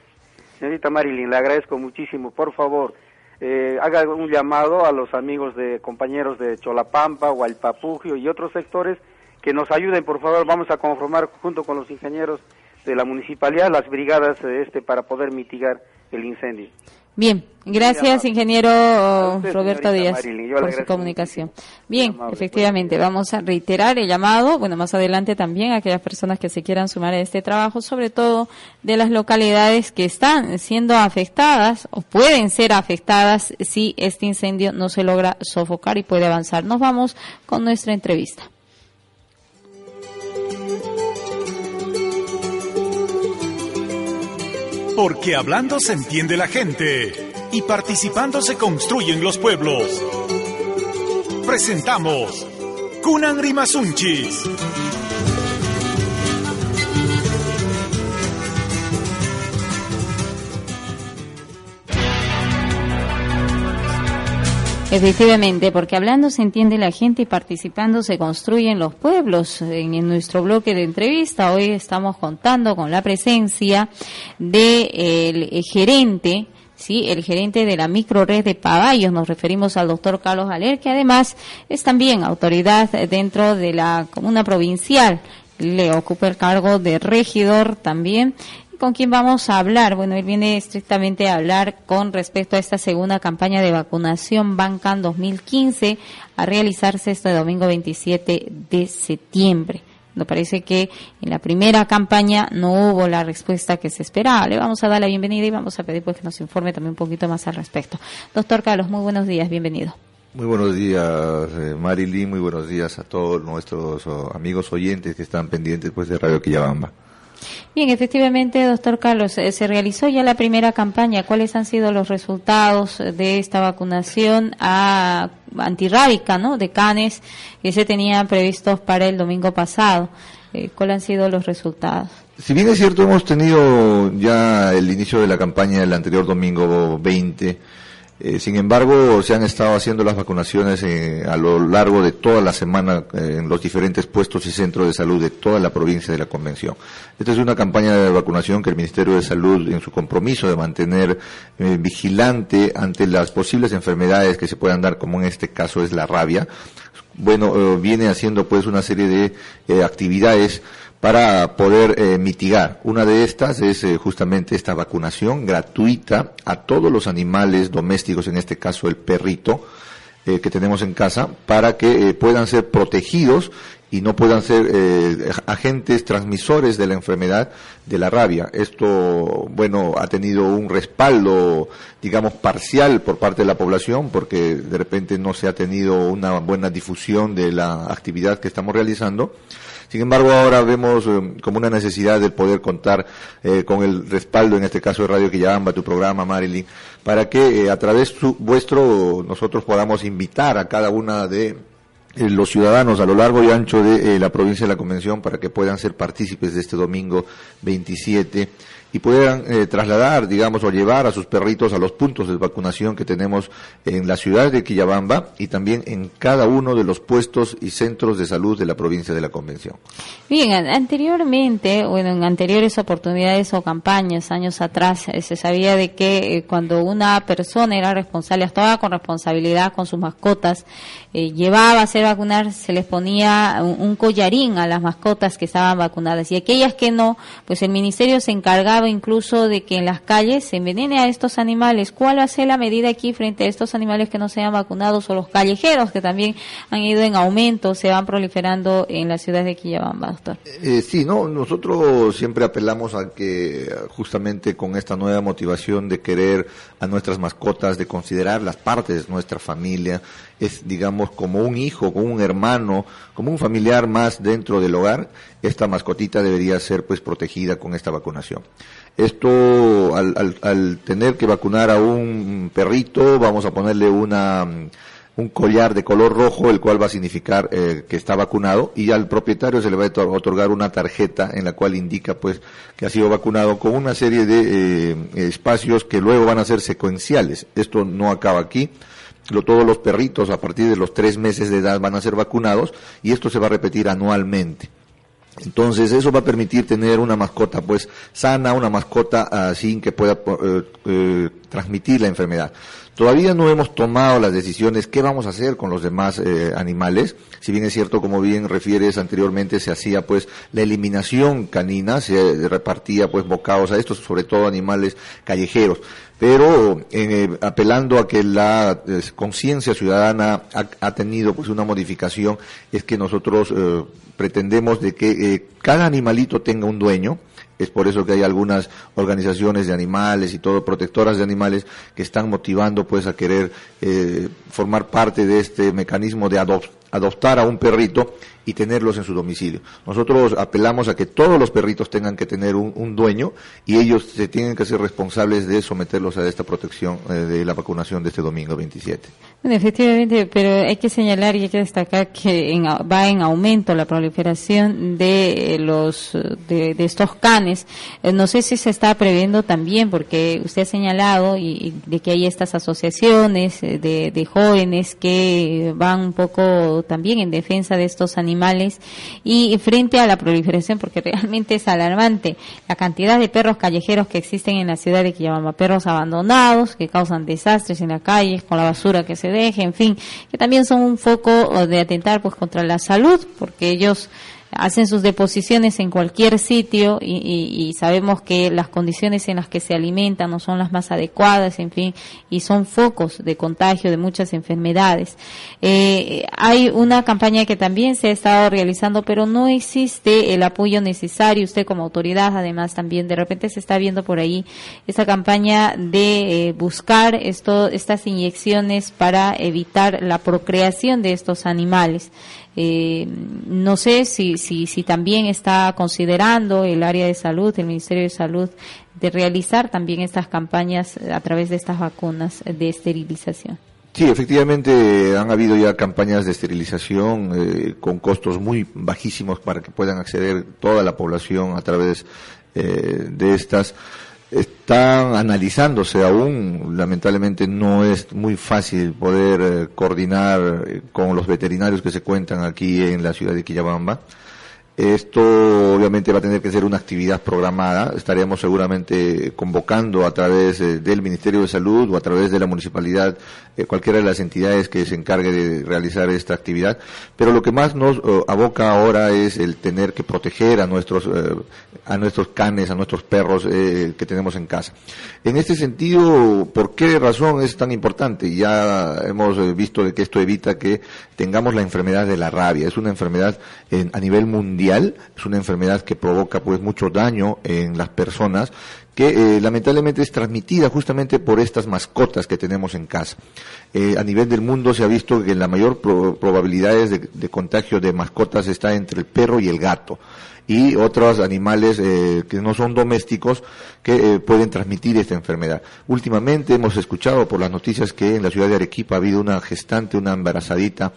[SPEAKER 7] Señorita Marilyn, le agradezco muchísimo. Por favor, eh, haga un llamado a los amigos de compañeros de Cholapampa, Hualpapugio y otros sectores que nos ayuden, por favor, vamos a conformar junto con los ingenieros de la municipalidad las brigadas este para poder mitigar el incendio.
[SPEAKER 2] Bien, gracias ingeniero Roberto Díaz por su comunicación. Bien, efectivamente, vamos a reiterar el llamado, bueno, más adelante también a aquellas personas que se quieran sumar a este trabajo, sobre todo de las localidades que están siendo afectadas o pueden ser afectadas si este incendio no se logra sofocar y puede avanzar. Nos vamos con nuestra entrevista.
[SPEAKER 8] Porque hablando se entiende la gente y participando se construyen los pueblos. Presentamos Kunan Rimasunchis.
[SPEAKER 2] Efectivamente, porque hablando se entiende la gente y participando se construyen los pueblos. En, nuestro bloque de entrevista hoy estamos contando con la presencia del de gerente ¿sí? el gerente de la microred de Paballos, nos referimos al doctor Carlos Aler, que además es también autoridad dentro de la comuna provincial, le ocupa el cargo de regidor también con quién vamos a hablar. Bueno, él viene estrictamente a hablar con respecto a esta segunda campaña de vacunación Bancan 2015 a realizarse este domingo 27 de septiembre. Me parece que en la primera campaña no hubo la respuesta que se esperaba. Le vamos a dar la bienvenida y vamos a pedir pues que nos informe también un poquito más al respecto. Doctor Carlos, muy buenos días, bienvenido.
[SPEAKER 9] Muy buenos días, eh, Marilyn, muy buenos días a todos nuestros oh, amigos oyentes que están pendientes pues de Radio Quillabamba.
[SPEAKER 2] Bien, efectivamente, doctor Carlos, eh, se realizó ya la primera campaña. ¿Cuáles han sido los resultados de esta vacunación antirrábica, ¿no? De canes que se tenían previstos para el domingo pasado. Eh, ¿Cuáles han sido los resultados?
[SPEAKER 9] Si bien es cierto, hemos tenido ya el inicio de la campaña el anterior domingo 20 eh, sin embargo, se han estado haciendo las vacunaciones eh, a lo largo de toda la semana eh, en los diferentes puestos y centros de salud de toda la provincia de la Convención. Esta es una campaña de vacunación que el Ministerio de Salud, en su compromiso de mantener vigilante ante las posibles enfermedades que se puedan dar, como en este caso es la rabia, bueno, viene haciendo pues una serie de actividades para poder eh, mitigar. Una de estas es eh, justamente esta vacunación gratuita a todos los animales domésticos, en este caso el perrito eh, que tenemos en casa, para que puedan ser protegidos y no puedan ser agentes transmisores de la enfermedad de la rabia. Esto, bueno, ha tenido un respaldo, digamos, parcial por parte de la población porque de repente no se ha tenido una buena difusión de la actividad que estamos realizando Sin embargo, ahora vemos eh, como una necesidad de poder contar eh, con el respaldo, en este caso de Radio Quillamba, tu programa, Marilyn, para que a través vuestro nosotros podamos invitar a cada una de los ciudadanos a lo largo y ancho de la provincia de la Convención para que puedan ser partícipes de este domingo 27 y puedan eh, trasladar, digamos, o llevar a sus perritos a los puntos de vacunación que tenemos en la ciudad de Quillabamba y también en cada uno de los puestos y centros de salud de la provincia de la Convención.
[SPEAKER 2] Bien, anteriormente, bueno, en anteriores oportunidades o campañas, años atrás, eh, se sabía de que eh, cuando una persona era responsable, actuaba con responsabilidad con sus mascotas, llevaba a hacer vacunar, se les ponía un collarín a las mascotas que estaban vacunadas y aquellas que no, pues el ministerio se encargaba incluso de que en las calles se envenene a estos animales. ¿Cuál va a ser la medida aquí frente a estos animales que no sean vacunados o los callejeros que también han ido en aumento, se van proliferando en la ciudad de Quillabamba, doctor?
[SPEAKER 9] Eh, sí, no, nosotros siempre apelamos a que justamente con esta nueva motivación de querer a nuestras mascotas, de considerar las partes de nuestra familia, es digamos como un hijo, como un hermano, como un familiar más dentro del hogar, esta mascotita debería ser pues protegida con esta vacunación. Esto, al, al, tener que vacunar a un perrito, vamos a ponerle una, un collar de color rojo, el cual va a significar eh, que está vacunado, y al propietario se le va a otorgar una tarjeta en la cual indica pues que ha sido vacunado con una serie de eh, espacios que luego van a ser secuenciales. Esto no acaba aquí. Todos los perritos a partir de los tres meses de edad van a ser vacunados y esto se va a repetir anualmente. Entonces eso va a permitir tener una mascota pues sana, una mascota uh, sin que pueda uh, uh, transmitir la enfermedad. Todavía no hemos tomado las decisiones qué vamos a hacer con los demás eh, animales. Si bien es cierto, como bien refieres anteriormente, se hacía pues la eliminación canina, se repartía pues bocados a estos, sobre todo animales callejeros. Pero eh, apelando a que la eh, conciencia ciudadana ha, ha, tenido pues una modificación, es que nosotros eh, pretendemos de que cada animalito tenga un dueño, es por eso que hay algunas organizaciones de animales y todo, protectoras de animales, que están motivando pues a querer eh, formar parte de este mecanismo de adoptar a un perrito y tenerlos en su domicilio. Nosotros apelamos a que todos los perritos tengan que tener un, dueño y ellos se tienen que ser responsables de someterlos a esta protección eh, de la vacunación de este domingo 27.
[SPEAKER 2] Bueno, efectivamente, pero hay que señalar y hay que destacar que va en aumento la proliferación de los de, estos canes. Eh, no sé si se está previendo también, porque usted ha señalado y, de que hay estas asociaciones eh, de, de jóvenes que van un poco también en defensa de estos animales animales y frente a la proliferación, porque realmente es alarmante la cantidad de perros callejeros que existen en la ciudad de Quillabamba, perros abandonados que causan desastres en la calle con la basura que se deje, en fin, que también son un foco de atentar pues contra la salud, porque ellos hacen sus deposiciones en cualquier sitio y, sabemos que las condiciones en las que se alimentan no son las más adecuadas, en fin, y son focos de contagio de muchas enfermedades. Eh, hay una campaña que también se ha estado realizando, pero no existe el apoyo necesario. Usted como autoridad, además, también de repente se está viendo por ahí esa campaña de eh, buscar esto, estas inyecciones para evitar la procreación de estos animales. Eh, no sé si, si, si también está considerando el área de salud, el Ministerio de Salud, de realizar también estas campañas a través de estas vacunas de esterilización.
[SPEAKER 9] Sí, efectivamente han habido ya campañas de esterilización eh, con costos muy bajísimos para que puedan acceder toda la población a través eh, de estas están analizándose aún. Lamentablemente no es muy fácil poder eh, coordinar eh, con los veterinarios que se cuentan aquí en la ciudad de Quillabamba. Esto obviamente va a tener que ser una actividad programada. Estaríamos seguramente convocando a través eh, del Ministerio de Salud o a través de la municipalidad eh, cualquiera de las entidades que se encargue de realizar esta actividad. Pero lo que más nos eh, aboca ahora es el tener que proteger a nuestros a nuestros canes, a nuestros perros que tenemos en casa. En este sentido, ¿por qué razón es tan importante? Ya hemos visto que esto evita que tengamos la enfermedad de la rabia. Es una enfermedad a nivel mundial es una enfermedad que provoca pues mucho daño en las personas, que eh, lamentablemente es transmitida justamente por estas mascotas que tenemos en casa. Eh, a nivel del mundo se ha visto que la mayor probabilidades de, contagio de mascotas está entre el perro y el gato y otros animales eh, que no son domésticos que pueden transmitir esta enfermedad. Últimamente hemos escuchado por las noticias que en la ciudad de Arequipa ha habido una gestante, una embarazadita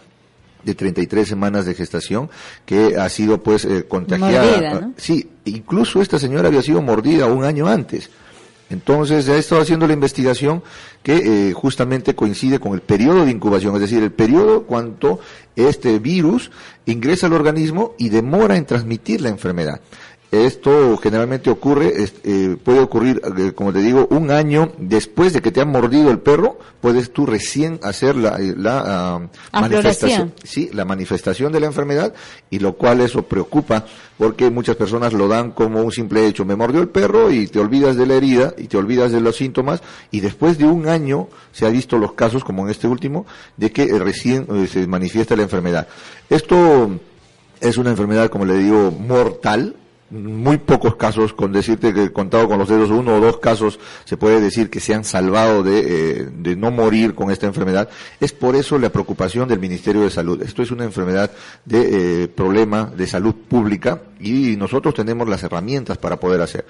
[SPEAKER 9] de 33 semanas de gestación que ha sido pues eh, contagiada. Sí, incluso esta señora había sido mordida un año antes. Entonces ha estado haciendo la investigación que eh, justamente coincide con el periodo de incubación, es decir, el periodo cuando este virus ingresa al organismo y demora en transmitir la enfermedad. Esto generalmente ocurre, eh, puede ocurrir, eh, como te digo, un año después de que te han mordido el perro, puedes tú recién hacer la, eh, la ah, manifestación, sí, la manifestación de la enfermedad y lo cual eso preocupa porque muchas personas lo dan como un simple hecho. Me mordió el perro y te olvidas de la herida y te olvidas de los síntomas y después de un año se ha visto los casos, como en este último, de que recién se manifiesta la enfermedad. Esto es una enfermedad, como le digo, mortal, muy pocos casos, con decirte que contado con los dedos, uno o dos casos se puede decir que se han salvado de, eh, de no morir con esta enfermedad. Es por eso la preocupación del Ministerio de Salud. Esto es una enfermedad de eh, problema de salud pública y nosotros tenemos las herramientas para poder hacer.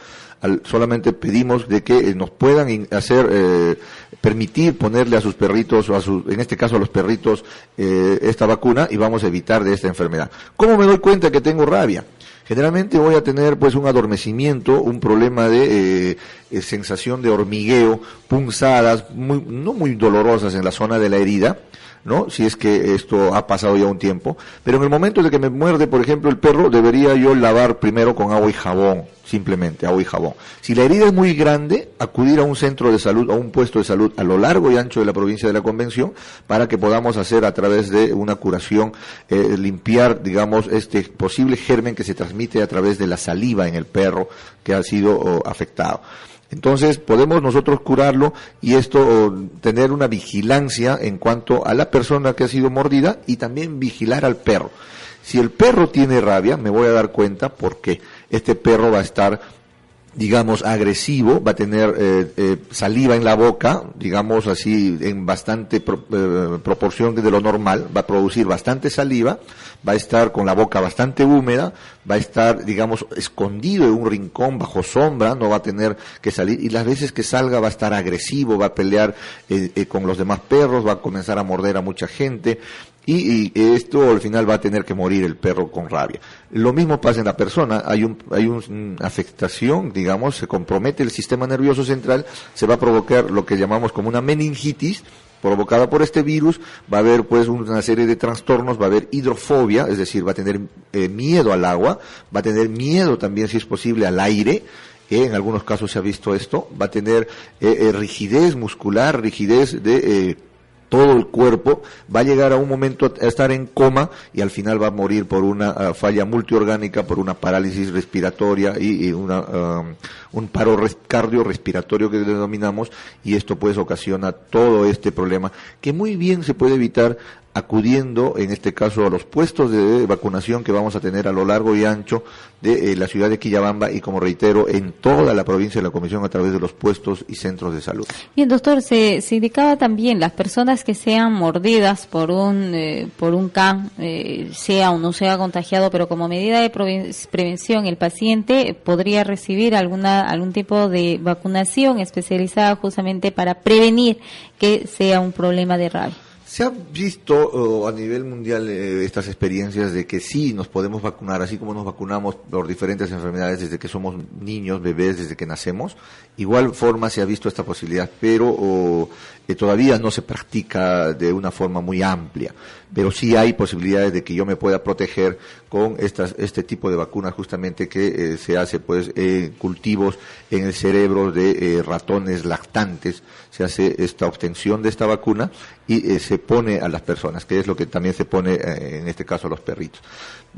[SPEAKER 9] solamente pedimos de que eh, nos puedan hacer, eh, permitir ponerle a sus perritos, o a sus, en este caso a los perritos, eh, esta vacuna y vamos a evitar de esta enfermedad. ¿Cómo me doy cuenta que tengo rabia? Generalmente voy a tener pues un adormecimiento, un problema de eh, eh, sensación de hormigueo, punzadas, muy, no muy dolorosas en la zona de la herida, ¿no? Si es que esto ha pasado ya un tiempo. Pero en el momento de que me muerde, por ejemplo, el perro, debería yo lavar primero con agua y jabón, simplemente agua y jabón. Si la herida es muy grande, acudir a un centro de salud, a un puesto de salud a lo largo y ancho de la provincia de la Convención, para que podamos hacer a través de una curación, eh, limpiar, digamos, este posible germen que se transmite a través de la saliva en el perro que ha sido oh, afectado. Entonces podemos nosotros curarlo y esto tener una vigilancia en cuanto a la persona que ha sido mordida y también vigilar al perro. Si el perro tiene rabia, me voy a dar cuenta porque este perro va a estar digamos, agresivo, va a tener eh, eh, saliva en la boca, digamos así, en bastante eh, proporción de lo normal, va a producir bastante saliva, va a estar con la boca bastante húmeda, va a estar, digamos, escondido en un rincón bajo sombra, no va a tener que salir, y las veces que salga va a estar agresivo, va a pelear con los demás perros, va a comenzar a morder a mucha gente, y, esto al final va a tener que morir el perro con rabia. Lo mismo pasa en la persona, hay un, hay una afectación, digamos, se compromete el sistema nervioso central, se va a provocar lo que llamamos como una meningitis, provocada por este virus, va a haber pues una serie de trastornos, va a haber hidrofobia, es decir, va a tener eh, miedo al agua, va a tener miedo también, si es posible, al aire, en algunos casos se ha visto esto, va a tener eh, eh, rigidez muscular, rigidez de todo el cuerpo, va a llegar a un momento a estar en coma y al final va a morir por una ah, falla multiorgánica, por una parálisis respiratoria y, una, un paro cardiorrespiratorio que denominamos y esto pues ocasiona todo este problema que muy bien se puede evitar acudiendo en este caso a los puestos de vacunación que vamos a tener a lo largo y ancho de eh, la ciudad de Quillabamba y como reitero en toda la provincia de la Comisión a través de los puestos y centros de salud.
[SPEAKER 2] Bien, doctor, se, indicaba también las personas que sean mordidas por un eh, por un can, eh, sea o no sea contagiado, pero como medida de prevención el paciente podría recibir alguna algún tipo de vacunación especializada justamente para prevenir que sea un problema de rabia.
[SPEAKER 9] Se ha visto a nivel mundial eh, estas experiencias de que sí nos podemos vacunar, así como nos vacunamos por diferentes enfermedades desde que somos niños, bebés, desde que nacemos. Igual forma se ha visto esta posibilidad, pero eh, todavía no se practica de una forma muy amplia. Pero sí hay posibilidades de que yo me pueda proteger con estas, este tipo de vacunas justamente que eh, se hace pues en cultivos en el cerebro de ratones lactantes. Se hace esta obtención de esta vacuna y se pone a las personas, que es lo que también se pone eh, en este caso a los perritos.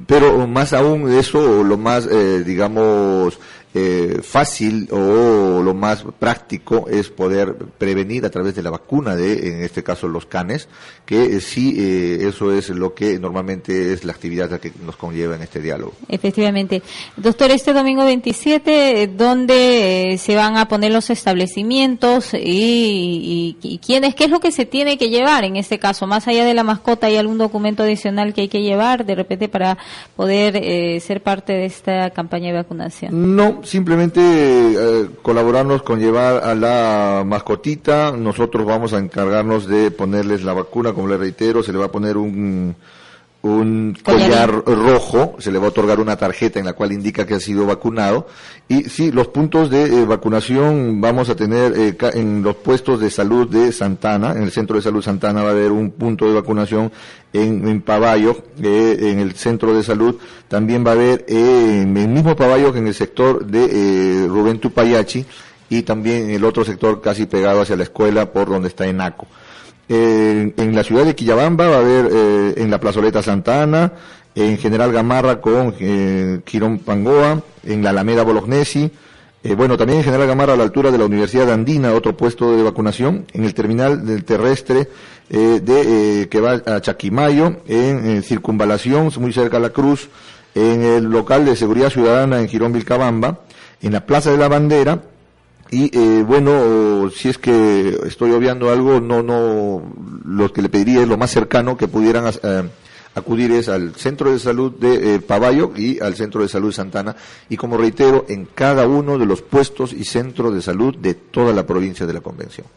[SPEAKER 9] Pero más aún de eso, lo más, eh, digamos, eh, fácil o lo más práctico es poder prevenir a través de la vacuna de, en este caso, los canes, que sí, eso es lo que normalmente es la actividad que nos conlleva en este diálogo.
[SPEAKER 2] Efectivamente. Doctor, este domingo 27, ¿dónde se van a poner los establecimientos y, y quiénes, qué es lo que se tiene que llevar en este caso? Más allá de la mascota, ¿hay algún documento adicional que hay que llevar de repente para poder eh, ser parte de esta campaña de vacunación?
[SPEAKER 9] No, simplemente eh, colaborarnos con llevar a la mascotita. Nosotros vamos a encargarnos de ponerles la vacuna, como le reitero, se le va a poner un un collar rojo, se le va a otorgar una tarjeta en la cual indica que ha sido vacunado. Y sí, los puntos de eh, vacunación vamos a tener eh, en los puestos de salud de Santana, en el centro de salud Santana va a haber un punto de vacunación en, en Paballo, eh, en el centro de salud. También va a haber en el mismo Paballo que en el sector de Rubén Tupayachi y también en el otro sector casi pegado hacia la escuela por donde está Enaco en la ciudad de Quillabamba va a haber eh, en la plazoleta Santa Ana, en General Gamarra con eh, Pangoa, en la Alameda Bolognesi, eh, bueno, también en General Gamarra a la altura de la Universidad Andina, otro puesto de vacunación, en el terminal del terrestre de que va a Chaquimayo, en, Circunvalación, muy cerca a la Cruz, en el local de seguridad ciudadana en Girón Vilcabamba, en la Plaza de la Bandera, y eh, bueno, si es que estoy obviando algo, no, no, lo que le pediría es lo más cercano que pudieran eh, acudir es al centro de salud de eh, Paballo y al centro de salud de Santana y como reitero en cada uno de los puestos y centros de salud de toda la provincia de la convención.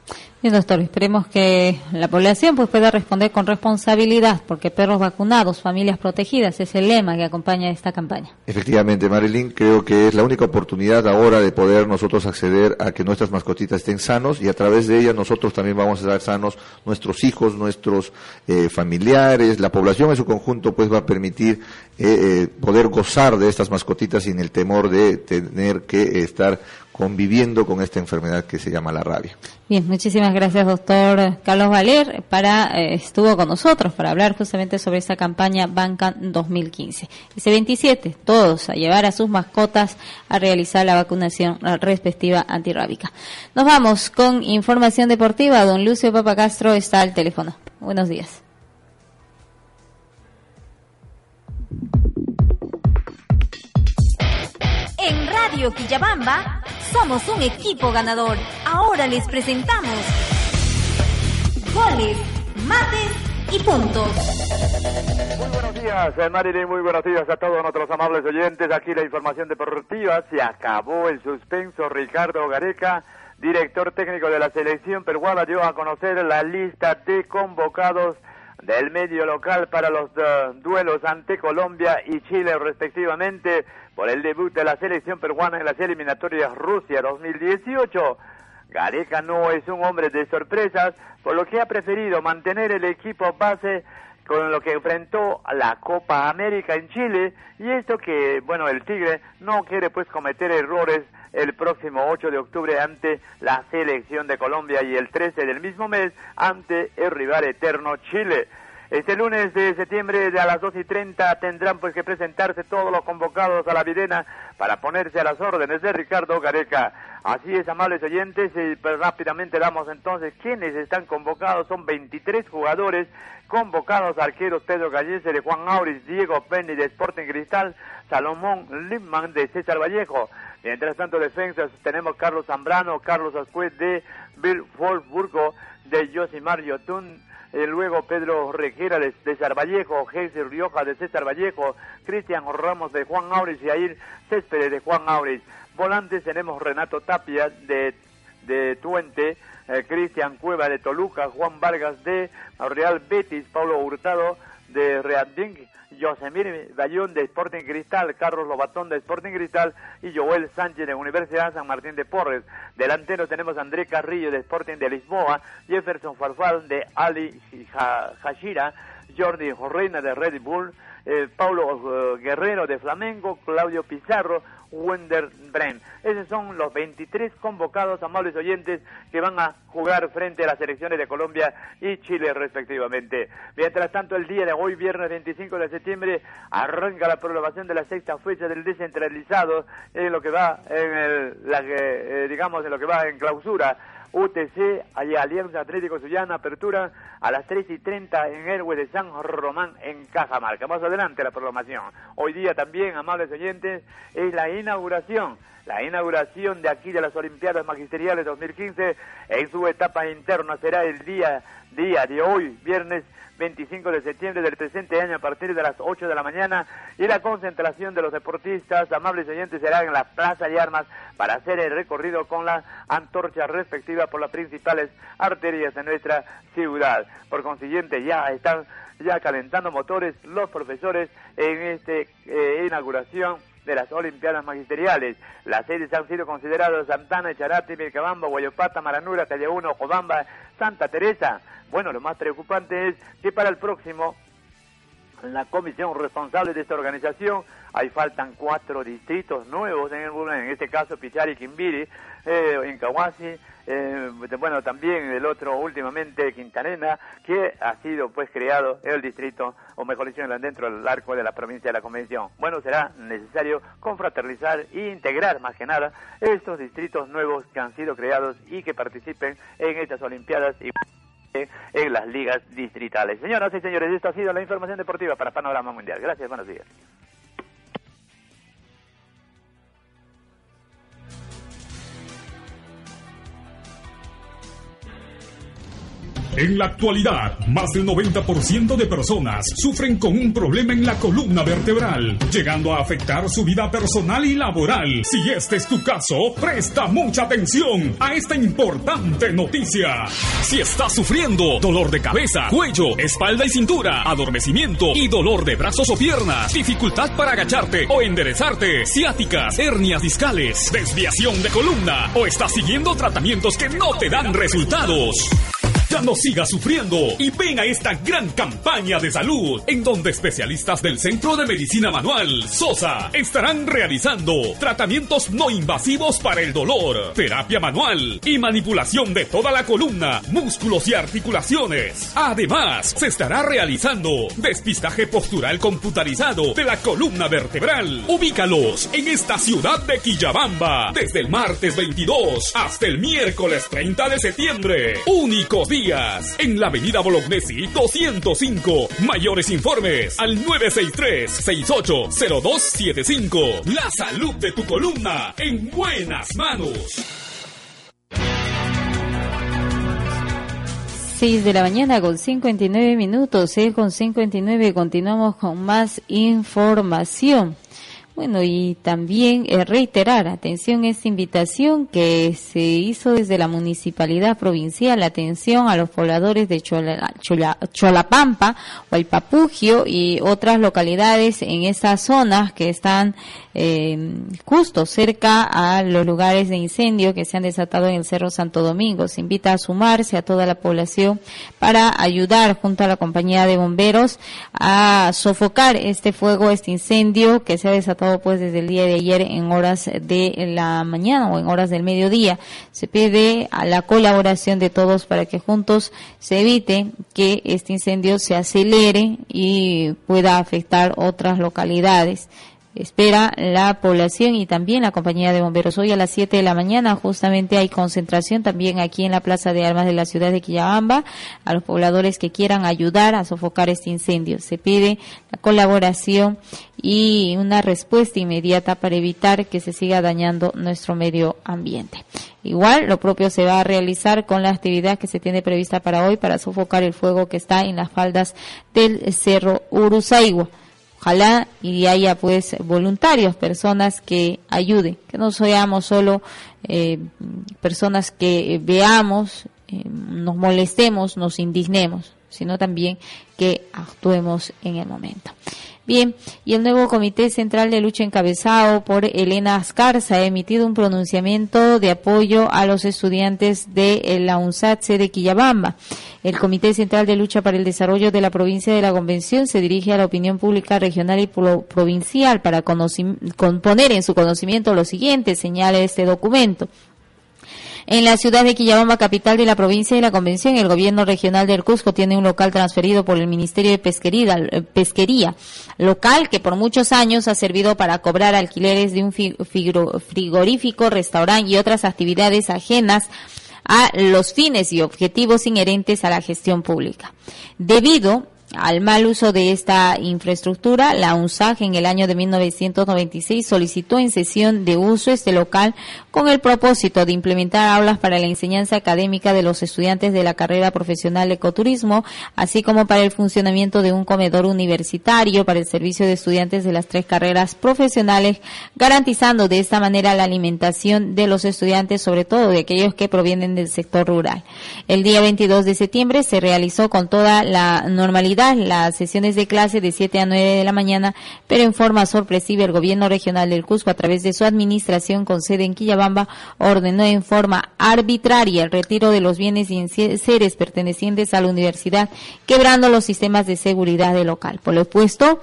[SPEAKER 2] Bien, doctor, esperemos que la población pues pueda responder con responsabilidad, porque perros vacunados, familias protegidas, es el lema que acompaña esta campaña.
[SPEAKER 9] Efectivamente, Marilyn, creo que es la única oportunidad ahora de poder nosotros acceder a que nuestras mascotitas estén sanos y a través de ellas nosotros también vamos a estar sanos nuestros hijos, nuestros eh, familiares, la población en su conjunto pues va a permitir eh, eh, poder gozar de estas mascotitas sin el temor de tener que estar conviviendo con esta enfermedad que se llama la rabia.
[SPEAKER 2] Bien, muchísimas gracias, doctor Carlos Valer, para eh, estuvo con nosotros para hablar justamente sobre esta campaña Bancan 2015. Ese 27, todos a llevar a sus mascotas a realizar la vacunación respectiva antirrábica. Nos vamos con información deportiva. Don Lucio Papacastro está al teléfono. Buenos días.
[SPEAKER 1] En Radio Quillabamba somos un equipo ganador. Ahora les presentamos goles, mates y puntos.
[SPEAKER 10] Muy buenos días, eh, Marilyn, muy buenos días a todos nuestros amables oyentes. Aquí la información deportiva. Se acabó el suspenso. Ricardo Gareca, director técnico de la selección peruana, dio a conocer la lista de convocados del medio local para los eh, duelos ante Colombia y Chile respectivamente por el debut de la selección peruana en las eliminatorias Rusia 2018. Gareca no es un hombre de sorpresas, por lo que ha preferido mantener el equipo base con lo que enfrentó a la Copa América en Chile y esto que, bueno, el Tigre no quiere pues cometer errores el próximo 8 de octubre ante la selección de Colombia y el 13 del mismo mes ante el rival eterno Chile. Este lunes de septiembre de a las 2 y 30 tendrán pues que presentarse todos los convocados a la videna para ponerse a las órdenes de Ricardo Gareca. Así es, amables oyentes, y pues rápidamente damos entonces quiénes están convocados. Son 23 jugadores convocados, arqueros Pedro Gallese de Juan Auris, Diego Penny de Sporting Cristal, Salomón Limman de César Vallejo. Mientras tanto, defensas tenemos Carlos Zambrano, Carlos Ascuez de Bill Wolfsburgo, de Josimar Yotun, eh, luego Pedro Requera de César Vallejo, Jesús Rioja de César Vallejo, Cristian Ramos de Juan Auris y Air Céspedes de Juan Auris. Volantes tenemos Renato Tapia de, de Tuente, eh, Cristian Cueva de Toluca, Juan Vargas de Real Betis, Pablo Hurtado de Reading, Josemir Bayón de Sporting Cristal, Carlos Lobatón de Sporting Cristal y Joel Sánchez de Universidad San Martín de Porres. Delantero tenemos André Carrillo de Sporting de Lisboa, Jefferson Farfal de Ali Hashira, Jordi Reina de Red Bull, eh, Paulo eh, Guerrero de Flamengo, Claudio Pizarro, Wender Bren. Esos son los 23 convocados, amables oyentes, que van a jugar frente a las selecciones de Colombia y Chile respectivamente. Mientras tanto, el día de hoy, viernes 25 de septiembre, arranca la programación de la sexta fecha del descentralizado en lo que va en el, la, eh, digamos, en lo que va en clausura UTC, Alianza Atlético Suyana, apertura a las 3 y 30 en Héroe de San Román en Cajamarca. Más adelante la programación. Hoy día también, amables oyentes, es la inauguración la inauguración de aquí de las Olimpiadas Magisteriales 2015 en su etapa interna será el día, día de hoy, viernes 25 de septiembre del presente año a partir de las 8 de la mañana y la concentración de los deportistas, amables oyentes, será en la Plaza de Armas para hacer el recorrido con la antorcha respectiva por las principales arterias de nuestra ciudad. Por consiguiente, ya están ya calentando motores los profesores en esta eh, inauguración de las Olimpiadas Magisteriales. Las sedes han sido consideradas Santana, Charate, Mircabamba, Guayopata, Maranura, Calle 1, Jobamba, Santa Teresa. Bueno, lo más preocupante es que para el próximo la comisión responsable de esta organización, ahí faltan cuatro distritos nuevos en, el, en este caso Pichari, Quimbiri, eh, Incahuasi, eh, bueno, también el otro últimamente Quintanena, que ha sido pues creado el distrito, o mejor dicho, dentro del arco de la provincia de la Convención. Bueno, será necesario confraternizar e integrar más que nada estos distritos nuevos que han sido creados y que participen en estas Olimpiadas y en las ligas distritales. Señoras y señores, esto ha sido la información deportiva para Panorama Mundial. Gracias, buenos días.
[SPEAKER 6] En la actualidad, más del 90% de personas sufren con un problema en la columna vertebral, llegando a afectar su vida personal y laboral. Si este es tu caso, presta mucha atención a esta importante noticia. Si estás sufriendo dolor de cabeza, cuello, espalda y cintura, adormecimiento y dolor de brazos o piernas, dificultad para agacharte o enderezarte, ciáticas, hernias discales, desviación de columna o estás siguiendo tratamientos que no te dan resultados. Ya no sigas sufriendo y ven a esta gran campaña de salud en donde especialistas del Centro de Medicina Manual, SOSA, estarán realizando tratamientos no invasivos para el dolor, terapia manual y manipulación de toda la columna, músculos y articulaciones. Además, se estará realizando despistaje postural computarizado de la columna vertebral. Ubícalos en esta ciudad de Quillabamba desde el martes 22 hasta el miércoles 30 de septiembre. Únicos días en la avenida Bolognesi 205. Mayores informes al 963-680275. La salud de tu columna en buenas manos.
[SPEAKER 2] 6 de la mañana con 59 minutos, eh, con 59 continuamos con más información. Bueno, y también eh, reiterar, atención, esta invitación que se hizo desde la Municipalidad Provincial, atención a los pobladores de Chola, Chola, Cholapampa, Huaypapugio y otras localidades en esas zonas que están eh, justo cerca a los lugares de incendio que se han desatado en el Cerro Santo Domingo. Se invita a sumarse a toda la población para ayudar junto a la compañía de bomberos a sofocar este fuego, este incendio que se ha desatado pues desde el día de ayer en horas de la mañana o en horas del mediodía. Se pide a la colaboración de todos para que juntos se evite que este incendio se acelere y pueda afectar otras localidades espera la población y también la compañía de bomberos. Hoy a las 7 de la mañana justamente hay concentración también aquí en la Plaza de Armas de la ciudad de Quillabamba a los pobladores que quieran ayudar a sofocar este incendio. Se pide la colaboración y una respuesta inmediata para evitar que se siga dañando nuestro medio ambiente. Igual, lo propio se va a realizar con la actividad que se tiene prevista para hoy para sofocar el fuego que está en las faldas del Cerro Uruzaigua. Ojalá y haya pues voluntarios, personas que ayuden, que no seamos solo eh, personas que veamos, eh, nos molestemos, nos indignemos, sino también que actuemos en el momento. Bien, y el nuevo Comité Central de Lucha encabezado por Elena Ascarza ha emitido un pronunciamiento de apoyo a los estudiantes de la UNSATSE de Quillabamba. El Comité Central de Lucha para el Desarrollo de la Provincia de la Convención se dirige a la opinión pública regional y provincial para poner en su conocimiento lo siguiente, señala este documento. En la ciudad de Quillabamba, capital de la provincia de la Convención, el gobierno regional del Cusco tiene un local transferido por el Ministerio de Pesquería, eh, Pesquería local que por muchos años ha servido para cobrar alquileres de un frigorífico, restaurante y otras actividades ajenas a los fines y objetivos inherentes a la gestión pública. Debido al mal uso de esta infraestructura, la UNSAG en el año de 1996 solicitó en sesión de uso este local con el propósito de implementar aulas para la enseñanza académica de los estudiantes de la carrera profesional de ecoturismo, así como para el funcionamiento de un comedor universitario para el servicio de estudiantes de las tres carreras profesionales, garantizando de esta manera la alimentación de los estudiantes, sobre todo de aquellos que provienen del sector rural. El día 22 de septiembre se realizó con toda la normalidad las sesiones de clase de 7 a 9 de la mañana, pero en forma sorpresiva el gobierno regional del Cusco, a través de su administración con sede en Quillabamba, ordenó en forma arbitraria el retiro de los bienes y seres pertenecientes a la universidad, quebrando los sistemas de seguridad del local. Por lo opuesto,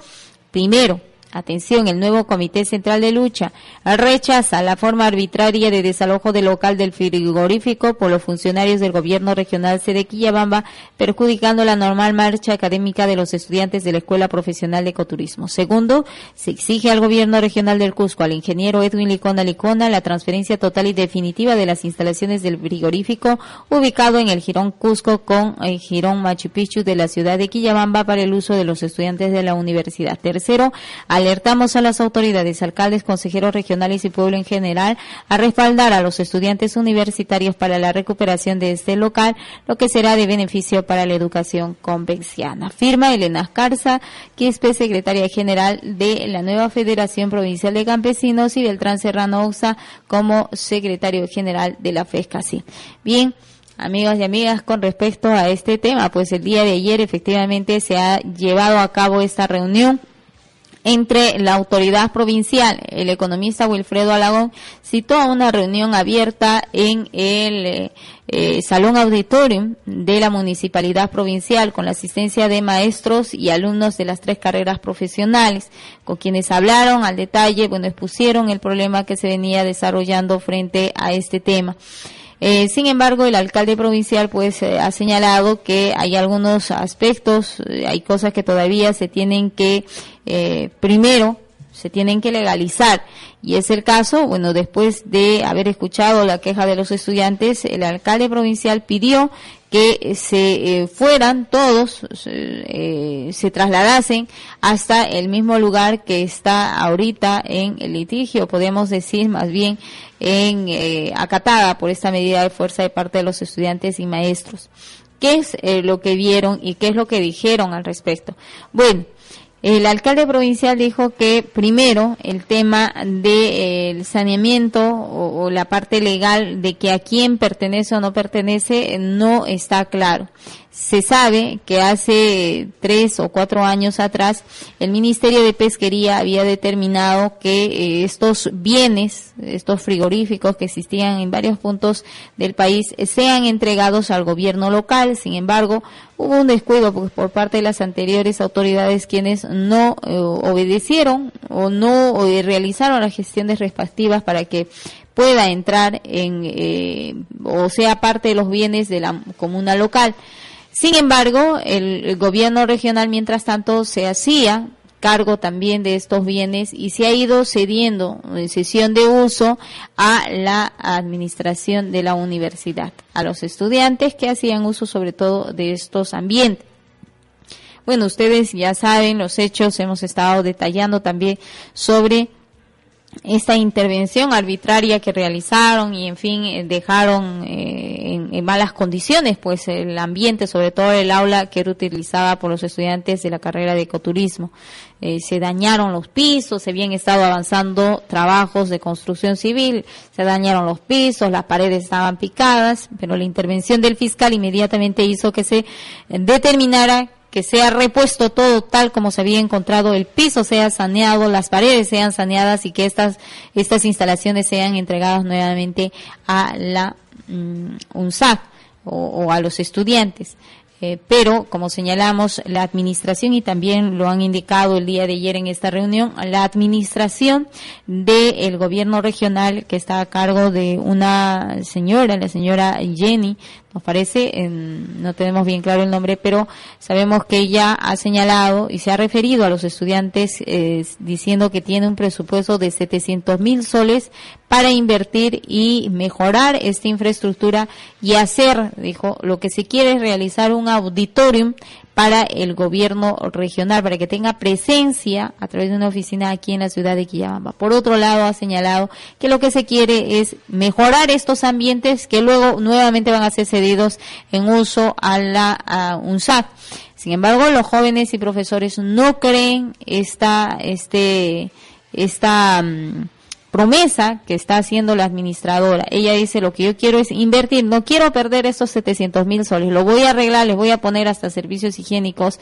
[SPEAKER 2] primero, Atención, el nuevo Comité Central de Lucha rechaza la forma arbitraria de desalojo del local del frigorífico por los funcionarios del gobierno regional sede Quillabamba, perjudicando la normal marcha académica de los estudiantes de la Escuela Profesional de Ecoturismo. Segundo, se exige al gobierno regional del Cusco, al ingeniero Edwin Licona Licona, la transferencia total y definitiva de las instalaciones del frigorífico ubicado en el Girón Cusco con el Girón Machu Picchu de la ciudad de Quillabamba para el uso de los estudiantes de la universidad. Tercero, Alertamos a las autoridades, alcaldes, consejeros regionales y pueblo en general a respaldar a los estudiantes universitarios para la recuperación de este local, lo que será de beneficio para la educación convenciana. Firma Elena Carza, Quispe, secretaria general de la nueva Federación Provincial de Campesinos y Beltrán Serrano Oxa como secretario general de la FESCASI. Bien. Amigos y amigas, con respecto a este tema, pues el día de ayer efectivamente se ha llevado a cabo esta reunión entre la autoridad provincial. El economista Wilfredo Alagón citó a una reunión abierta en el eh, eh, Salón Auditorium de la Municipalidad Provincial con la asistencia de maestros y alumnos de las tres carreras profesionales, con quienes hablaron al detalle, bueno, expusieron el problema que se venía desarrollando frente a este tema. Eh, sin embargo, el alcalde provincial pues eh, ha señalado que hay algunos aspectos, eh, hay cosas que todavía se tienen que, primero, se tienen que legalizar. Y es el caso, bueno, después de haber escuchado la queja de los estudiantes, el alcalde provincial pidió que se eh, fueran todos, eh, se trasladasen hasta el mismo lugar que está ahorita en el litigio, podemos decir más bien en eh, acatada por esta medida de fuerza de parte de los estudiantes y maestros. ¿Qué es lo que vieron y qué es lo que dijeron al respecto? Bueno, el alcalde provincial dijo que primero el tema del saneamiento o, la parte legal de que a quién pertenece o no pertenece no está claro. Se sabe que hace tres o cuatro años atrás el Ministerio de Pesquería había determinado que eh, estos bienes, estos frigoríficos que existían en varios puntos del país, sean entregados al gobierno local. Sin embargo, hubo un descuido por, parte de las anteriores autoridades quienes no eh, obedecieron o no eh, realizaron las gestiones respectivas para que pueda entrar en o sea parte de los bienes de la comuna local. Sin embargo, el, gobierno regional, mientras tanto, se hacía cargo también de estos bienes y se ha ido cediendo en sesión de uso a la administración de la universidad, a los estudiantes que hacían uso sobre todo de estos ambientes. Bueno, ustedes ya saben los hechos, hemos estado detallando también sobre esta intervención arbitraria que realizaron y en fin eh, dejaron eh, en, malas condiciones pues el ambiente sobre todo el aula que era utilizada por los estudiantes de la carrera de ecoturismo. Eh, se dañaron los pisos se habían estado avanzando trabajos de construcción civil se dañaron los pisos las paredes estaban picadas pero la intervención del fiscal inmediatamente hizo que se determinara que sea repuesto todo tal como se había encontrado, el piso sea saneado, las paredes sean saneadas y que estas, estas instalaciones sean entregadas nuevamente a la um, UNSAC o, a los estudiantes. Eh, pero, como señalamos, la administración, y también lo han indicado el día de ayer en esta reunión, la administración del gobierno regional que está a cargo de una señora, la señora Jenny, nos parece, no tenemos bien claro el nombre, pero sabemos que ella ha señalado y se ha referido a los estudiantes eh, diciendo que tiene un presupuesto de 700 mil soles para invertir y mejorar esta infraestructura y hacer, dijo, lo que se quiere es realizar un auditorium para el gobierno regional, para que tenga presencia a través de una oficina aquí en la ciudad de Quillabamba. Por otro lado, ha señalado que lo que se quiere es mejorar estos ambientes que luego nuevamente van a ser cedidos en uso a la UNSAC. Sin embargo, los jóvenes y profesores no creen esta, este, esta, mm, promesa que está haciendo la administradora. Ella dice, lo que yo quiero es invertir, no quiero perder estos 700 mil soles, lo voy a arreglar, les voy a poner hasta servicios higiénicos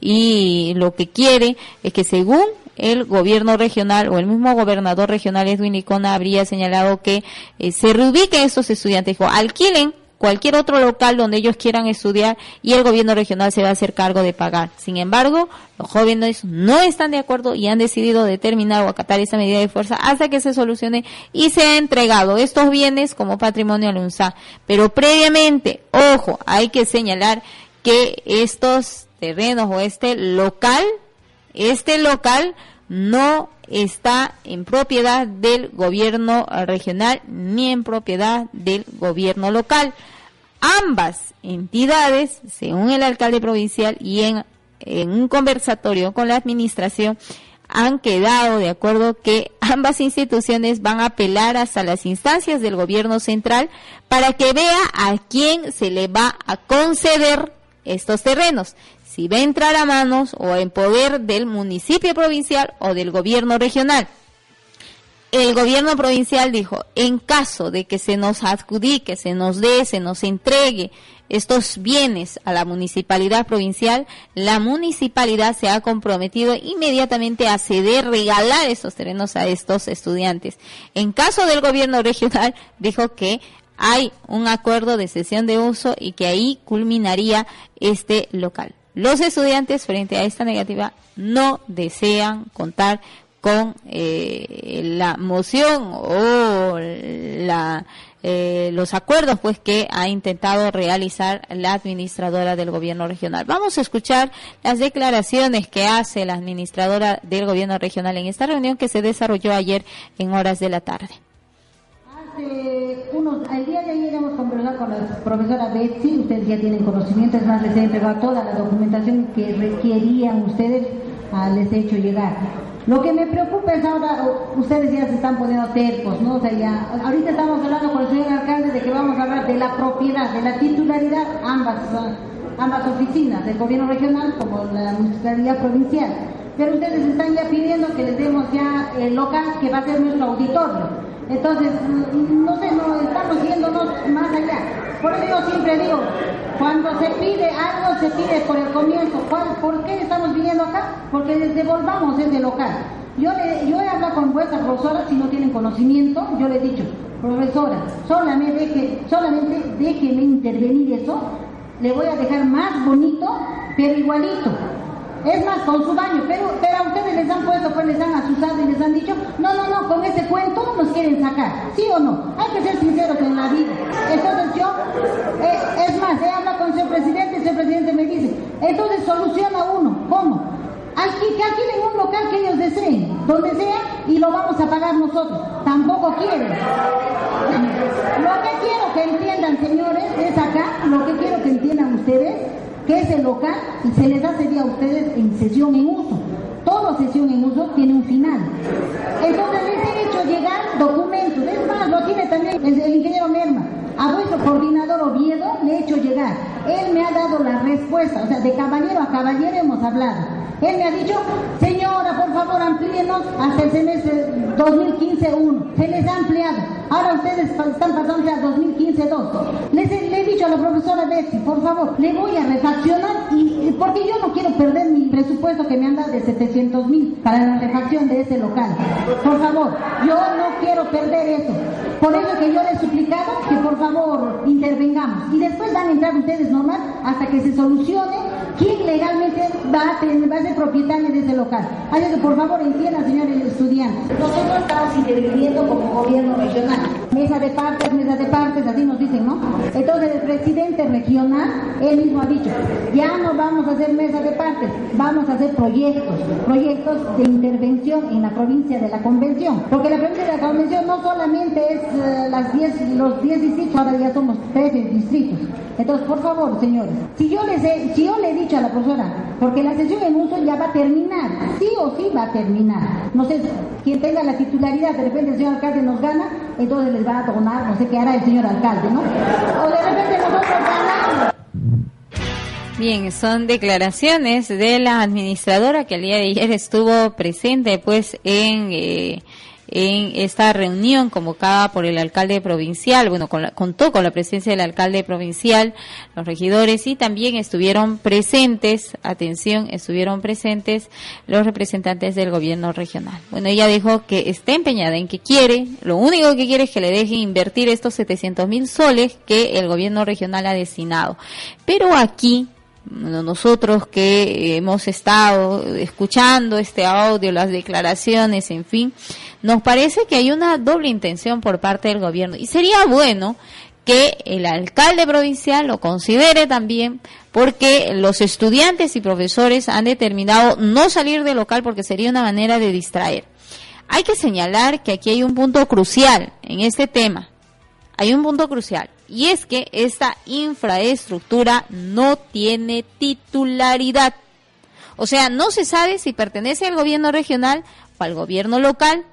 [SPEAKER 2] y lo que quiere es que según el gobierno regional o el mismo gobernador regional Edwin Icona habría señalado que eh, se reubiquen estos estudiantes, dijo, alquilen cualquier otro local donde ellos quieran estudiar y el gobierno regional se va a hacer cargo de pagar. Sin embargo, los jóvenes no están de acuerdo y han decidido determinar o acatar esa medida de fuerza hasta que se solucione y se ha entregado estos bienes como patrimonio al UNSA. Pero previamente, ojo, hay que señalar que estos terrenos o este local, este local no está en propiedad del gobierno regional ni en propiedad del gobierno local. Ambas entidades, según el alcalde provincial y en, un conversatorio con la administración, han quedado de acuerdo que ambas instituciones van a apelar hasta las instancias del gobierno central para que vea a quién se le va a conceder estos terrenos si va a entrar a manos o en poder del municipio provincial o del gobierno regional. El gobierno provincial dijo, en caso de que se nos adjudique, se nos dé, se nos entregue estos bienes a la municipalidad provincial, la municipalidad se ha comprometido inmediatamente a ceder, regalar estos terrenos a estos estudiantes. En caso del gobierno regional, dijo que hay un acuerdo de cesión de uso y que ahí culminaría este local. Los estudiantes frente a esta negativa no desean contar con eh, la moción o la, eh, los acuerdos pues que ha intentado realizar la administradora del gobierno regional. Vamos a escuchar las declaraciones que hace la administradora del gobierno regional en esta reunión que se desarrolló ayer en horas de la tarde
[SPEAKER 11] unos, al día de ayer hemos conversado con la profesora Betsy, ustedes ya tienen conocimiento, es más, les he entregado toda la documentación que requerían ustedes, ah, les he hecho llegar. Lo que me preocupa es ahora, ustedes ya se están poniendo tercos, ¿no? Ya, ahorita estamos hablando con el señor alcalde de que vamos a hablar de la propiedad, de la titularidad, ambas, ambas oficinas, del gobierno regional como la municipalidad provincial. Pero ustedes están ya pidiendo que les demos ya el local que va a ser nuestro auditorio. Entonces, no sé, no estamos yéndonos más allá. Por eso yo siempre digo, cuando se pide algo, se pide por el comienzo. ¿Por qué estamos viniendo acá? Porque les devolvamos ese local. Yo, le, yo he hablado con vuestra profesora, si no tienen conocimiento, yo le he dicho, profesora, solamente, deje, solamente déjeme intervenir eso, le voy a dejar más bonito, pero igualito. Es más, con su baño, pero, pero les han puesto, pues les han asusado y les han dicho, no, no, no, con ese cuento nos quieren sacar, ¿sí o no? Hay que ser sinceros en la vida. Entonces yo, eh, es más, he hablado con el señor presidente, el señor presidente me dice, entonces soluciona uno, ¿cómo? Aquí, que alquilen un local que ellos deseen, donde sea, y lo vamos a pagar nosotros. Tampoco quieren. Lo que quiero que entiendan, señores, es acá, lo que quiero que entiendan ustedes, que es el local y se les hace a ustedes en sesión en uso. Toda sesión en uso tiene un final. Entonces les he hecho llegar documentos. Es más, lo tiene también el, ingeniero Merma. A vuestro coordinador Oviedo le he hecho llegar. Él me ha dado la respuesta. O sea, de caballero a caballero hemos hablado. Él me ha dicho, señora, por favor, amplíenos hasta el semestre 2015-1. Se les ha ampliado. Ahora ustedes están pasando a 2015-2. Les he, le he dicho a la profesora Betsy, por favor, le voy a refaccionar y, porque yo no quiero perder mi presupuesto que me han dado de 700 mil para la refacción de ese local. Por favor, yo no quiero perder eso. Por eso que yo les he suplicado que por favor intervengamos. Y después van a entrar ustedes normal hasta que se solucione quién legalmente va a, tener, va a ser propietario de ese local. Así que por favor entiendan, señores estudiantes. Nosotros estamos interviniendo como gobierno regional. Mesa de partes, mesa de partes, así nos dicen, ¿no? Entonces el presidente regional, él mismo ha dicho, ya no vamos a hacer mesa de partes, vamos a hacer proyectos, proyectos de intervención en la provincia de la convención. Porque la provincia de la convención no solamente es eh, las 10, los 10 distritos, ahora ya somos 13 distritos. Entonces, por favor, señores, si yo les he, si yo le he dicho a la profesora, porque la sesión en uso ya va a terminar, sí o sí va a terminar. No sé, quien tenga la titularidad, de repente el señor alcalde nos gana, entonces les va a donar, no sé qué hará el señor alcalde, ¿no? O de repente nosotros ganamos.
[SPEAKER 2] Bien, son declaraciones de la administradora que el día de ayer estuvo presente pues en eh, en esta reunión convocada por el alcalde provincial, bueno, contó con la presencia del alcalde provincial, los regidores y también estuvieron presentes, atención, estuvieron presentes los representantes del gobierno regional. Bueno, ella dijo que está empeñada en que quiere, lo único que quiere es que le dejen invertir estos 700 mil soles que el gobierno regional ha destinado. Pero aquí nosotros que hemos estado escuchando este audio, las declaraciones, en fin, nos parece que hay una doble intención por parte del gobierno y sería bueno que el alcalde provincial lo considere también porque los estudiantes y profesores han determinado no salir del local porque sería una manera de distraer. Hay que señalar que aquí hay un punto crucial en este tema. Hay un punto crucial y es que esta infraestructura no tiene titularidad. O sea, no se sabe si pertenece al gobierno regional o al gobierno local,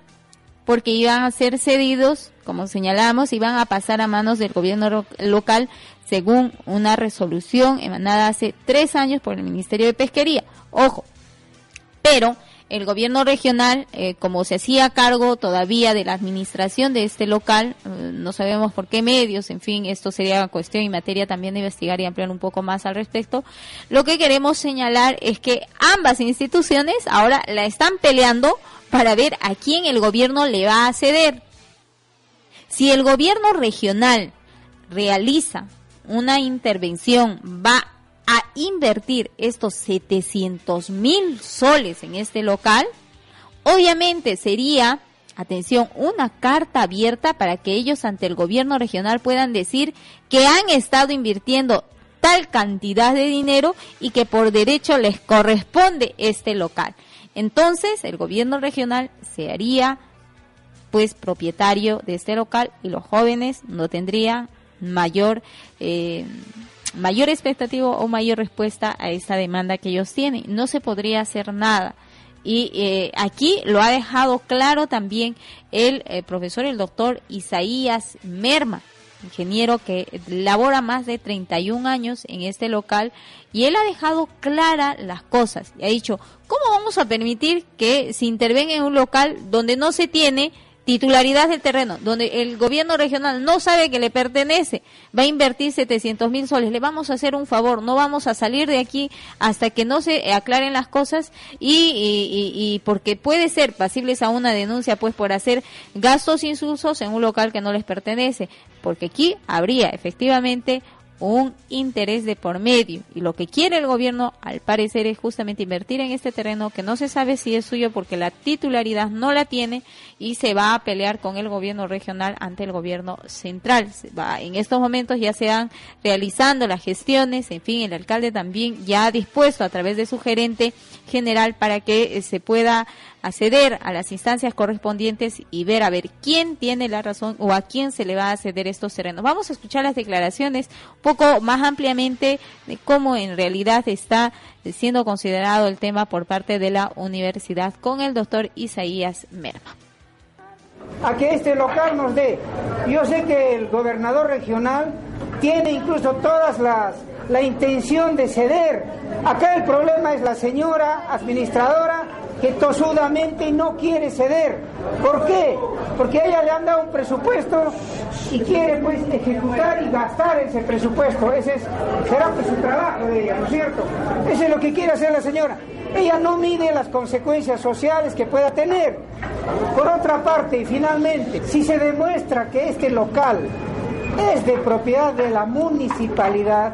[SPEAKER 2] porque iban a ser cedidos, como señalamos, iban a pasar a manos del gobierno local según una resolución emanada hace tres años por el Ministerio de Pesquería. Ojo, pero el gobierno regional, eh, como se hacía cargo todavía de la administración de este local, eh, no sabemos por qué medios, en fin, esto sería cuestión y materia también de investigar y ampliar un poco más al respecto. Lo que queremos señalar es que ambas instituciones ahora la están peleando para ver a quién el gobierno le va a ceder. Si el gobierno regional realiza una intervención, va a invertir estos 700 mil soles en este local, obviamente sería, atención, una carta abierta para que ellos ante el gobierno regional puedan decir que han estado invirtiendo tal cantidad de dinero y que por derecho les corresponde este local. Entonces el gobierno regional se haría pues propietario de este local y los jóvenes no tendrían mayor eh, mayor expectativa o mayor respuesta a esta demanda que ellos tienen. No se podría hacer nada. Y eh, aquí lo ha dejado claro también el eh, profesor, el doctor Isaías Merma, ingeniero que labora más de 31 años en este local y él ha dejado clara las cosas y ha dicho, ¿cómo vamos a permitir que se intervenga en un local donde no se tiene titularidad del terreno, donde el gobierno regional no sabe que le pertenece, va a invertir 700 mil soles. Le vamos a hacer un favor, no vamos a salir de aquí hasta que no se aclaren las cosas y, y, porque puede ser pasibles a una denuncia pues por hacer gastos insulsos en un local que no les pertenece, porque aquí habría efectivamente un interés de por medio. Y lo que quiere el gobierno, al parecer, es justamente invertir en este terreno que no se sabe si es suyo porque la titularidad no la tiene y se va a pelear con el gobierno regional ante el gobierno central. va, en estos momentos ya se van realizando las gestiones, en fin, el alcalde también ya ha dispuesto a través de su gerente general para que eh, se pueda acceder a las instancias correspondientes y ver a ver quién tiene la razón o a quién se le va a ceder estos terrenos. Vamos a escuchar las declaraciones poco más ampliamente de cómo en realidad está siendo considerado el tema por parte de la universidad con el doctor Isaías Merma
[SPEAKER 12] a que este local nos dé. Yo sé que el gobernador regional tiene incluso todas las la intención de ceder. Acá el problema es la señora administradora que tosudamente no quiere ceder. ¿Por qué? Porque a ella le han dado un presupuesto y quiere pues ejecutar y gastar ese presupuesto. Ese será pues su trabajo de ella, ¿no es cierto? Eso es lo que quiere hacer la señora. Ella no mide las consecuencias sociales que pueda tener. Por otra parte, y finalmente, si se demuestra que este local es de propiedad de la municipalidad,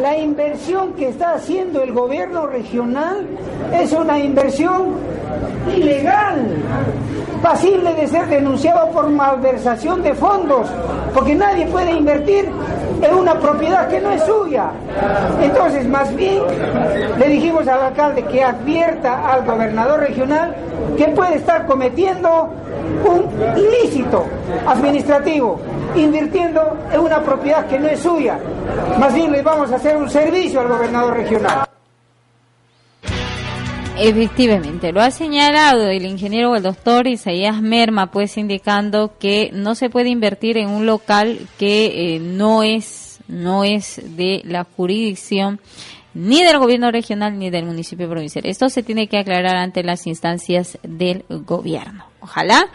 [SPEAKER 12] la inversión que está haciendo el gobierno regional es una inversión ilegal, pasible de ser denunciado por malversación de fondos, porque nadie puede invertir en una propiedad que no es suya. Entonces, más bien, le dijimos al alcalde que advierta al gobernador regional que puede estar cometiendo un ilícito administrativo, invirtiendo en una propiedad que no es suya. Más bien les vamos a hacer un servicio al gobernador regional.
[SPEAKER 2] Efectivamente, lo ha señalado el ingeniero el doctor Isaías Merma, pues indicando que no se puede invertir en un local que eh, no es no es de la jurisdicción ni del gobierno regional ni del municipio provincial. Esto se tiene que aclarar ante las instancias del gobierno. Ojalá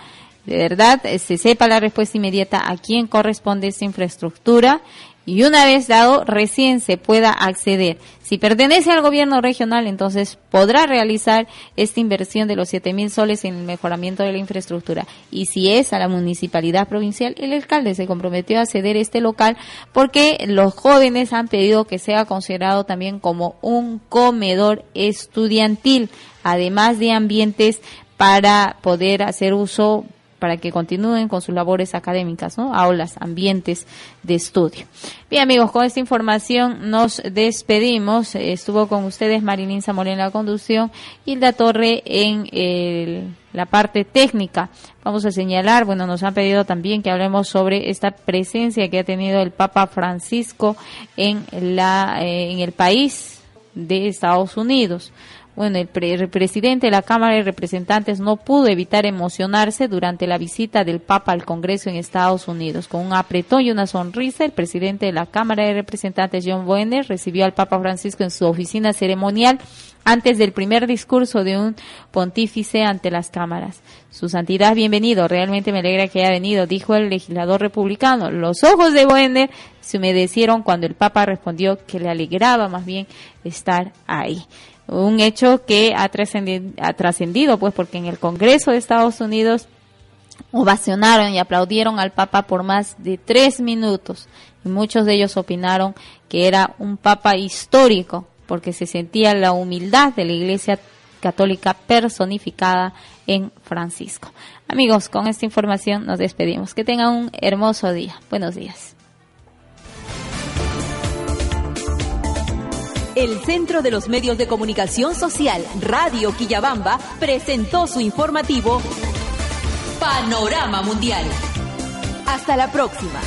[SPEAKER 2] de verdad se sepa la respuesta inmediata a quién corresponde esta infraestructura y una vez dado recién se pueda acceder. Si pertenece al gobierno regional, entonces podrá realizar esta inversión de los siete mil soles en el mejoramiento de la infraestructura. Y si es a la municipalidad provincial, el alcalde se comprometió a ceder este local porque los jóvenes han pedido que sea considerado también como un comedor estudiantil, además de ambientes para poder hacer uso para que continúen con sus labores académicas, ¿no? Aulas, ambientes de estudio. Bien, amigos, con esta información nos despedimos. Estuvo con ustedes Marilín Zamora en la conducción, Hilda Torre en la parte técnica. Vamos a señalar, bueno, nos han pedido también que hablemos sobre esta presencia que ha tenido el Papa Francisco en la eh, en el país de Estados Unidos. Bueno, el, presidente de la Cámara de Representantes no pudo evitar emocionarse durante la visita del Papa al Congreso en Estados Unidos. Con un apretón y una sonrisa, el presidente de la Cámara de Representantes, John Boehner, recibió al Papa Francisco en su oficina ceremonial antes del primer discurso de un pontífice ante las cámaras. Su santidad, bienvenido. Realmente me alegra que haya venido, dijo el legislador republicano. Los ojos de Boehner se humedecieron cuando el Papa respondió que le alegraba más bien estar ahí un hecho que ha trascendido, pues porque en el Congreso de Estados Unidos ovacionaron y aplaudieron al Papa por más de tres minutos y muchos de ellos opinaron que era un Papa histórico porque se sentía la humildad de la Iglesia Católica personificada en Francisco. Amigos, con esta información nos despedimos. Que tengan un hermoso día. Buenos días.
[SPEAKER 1] El Centro de los Medios de Comunicación Social, Radio Quillabamba, presentó su informativo Panorama Mundial. Hasta la próxima.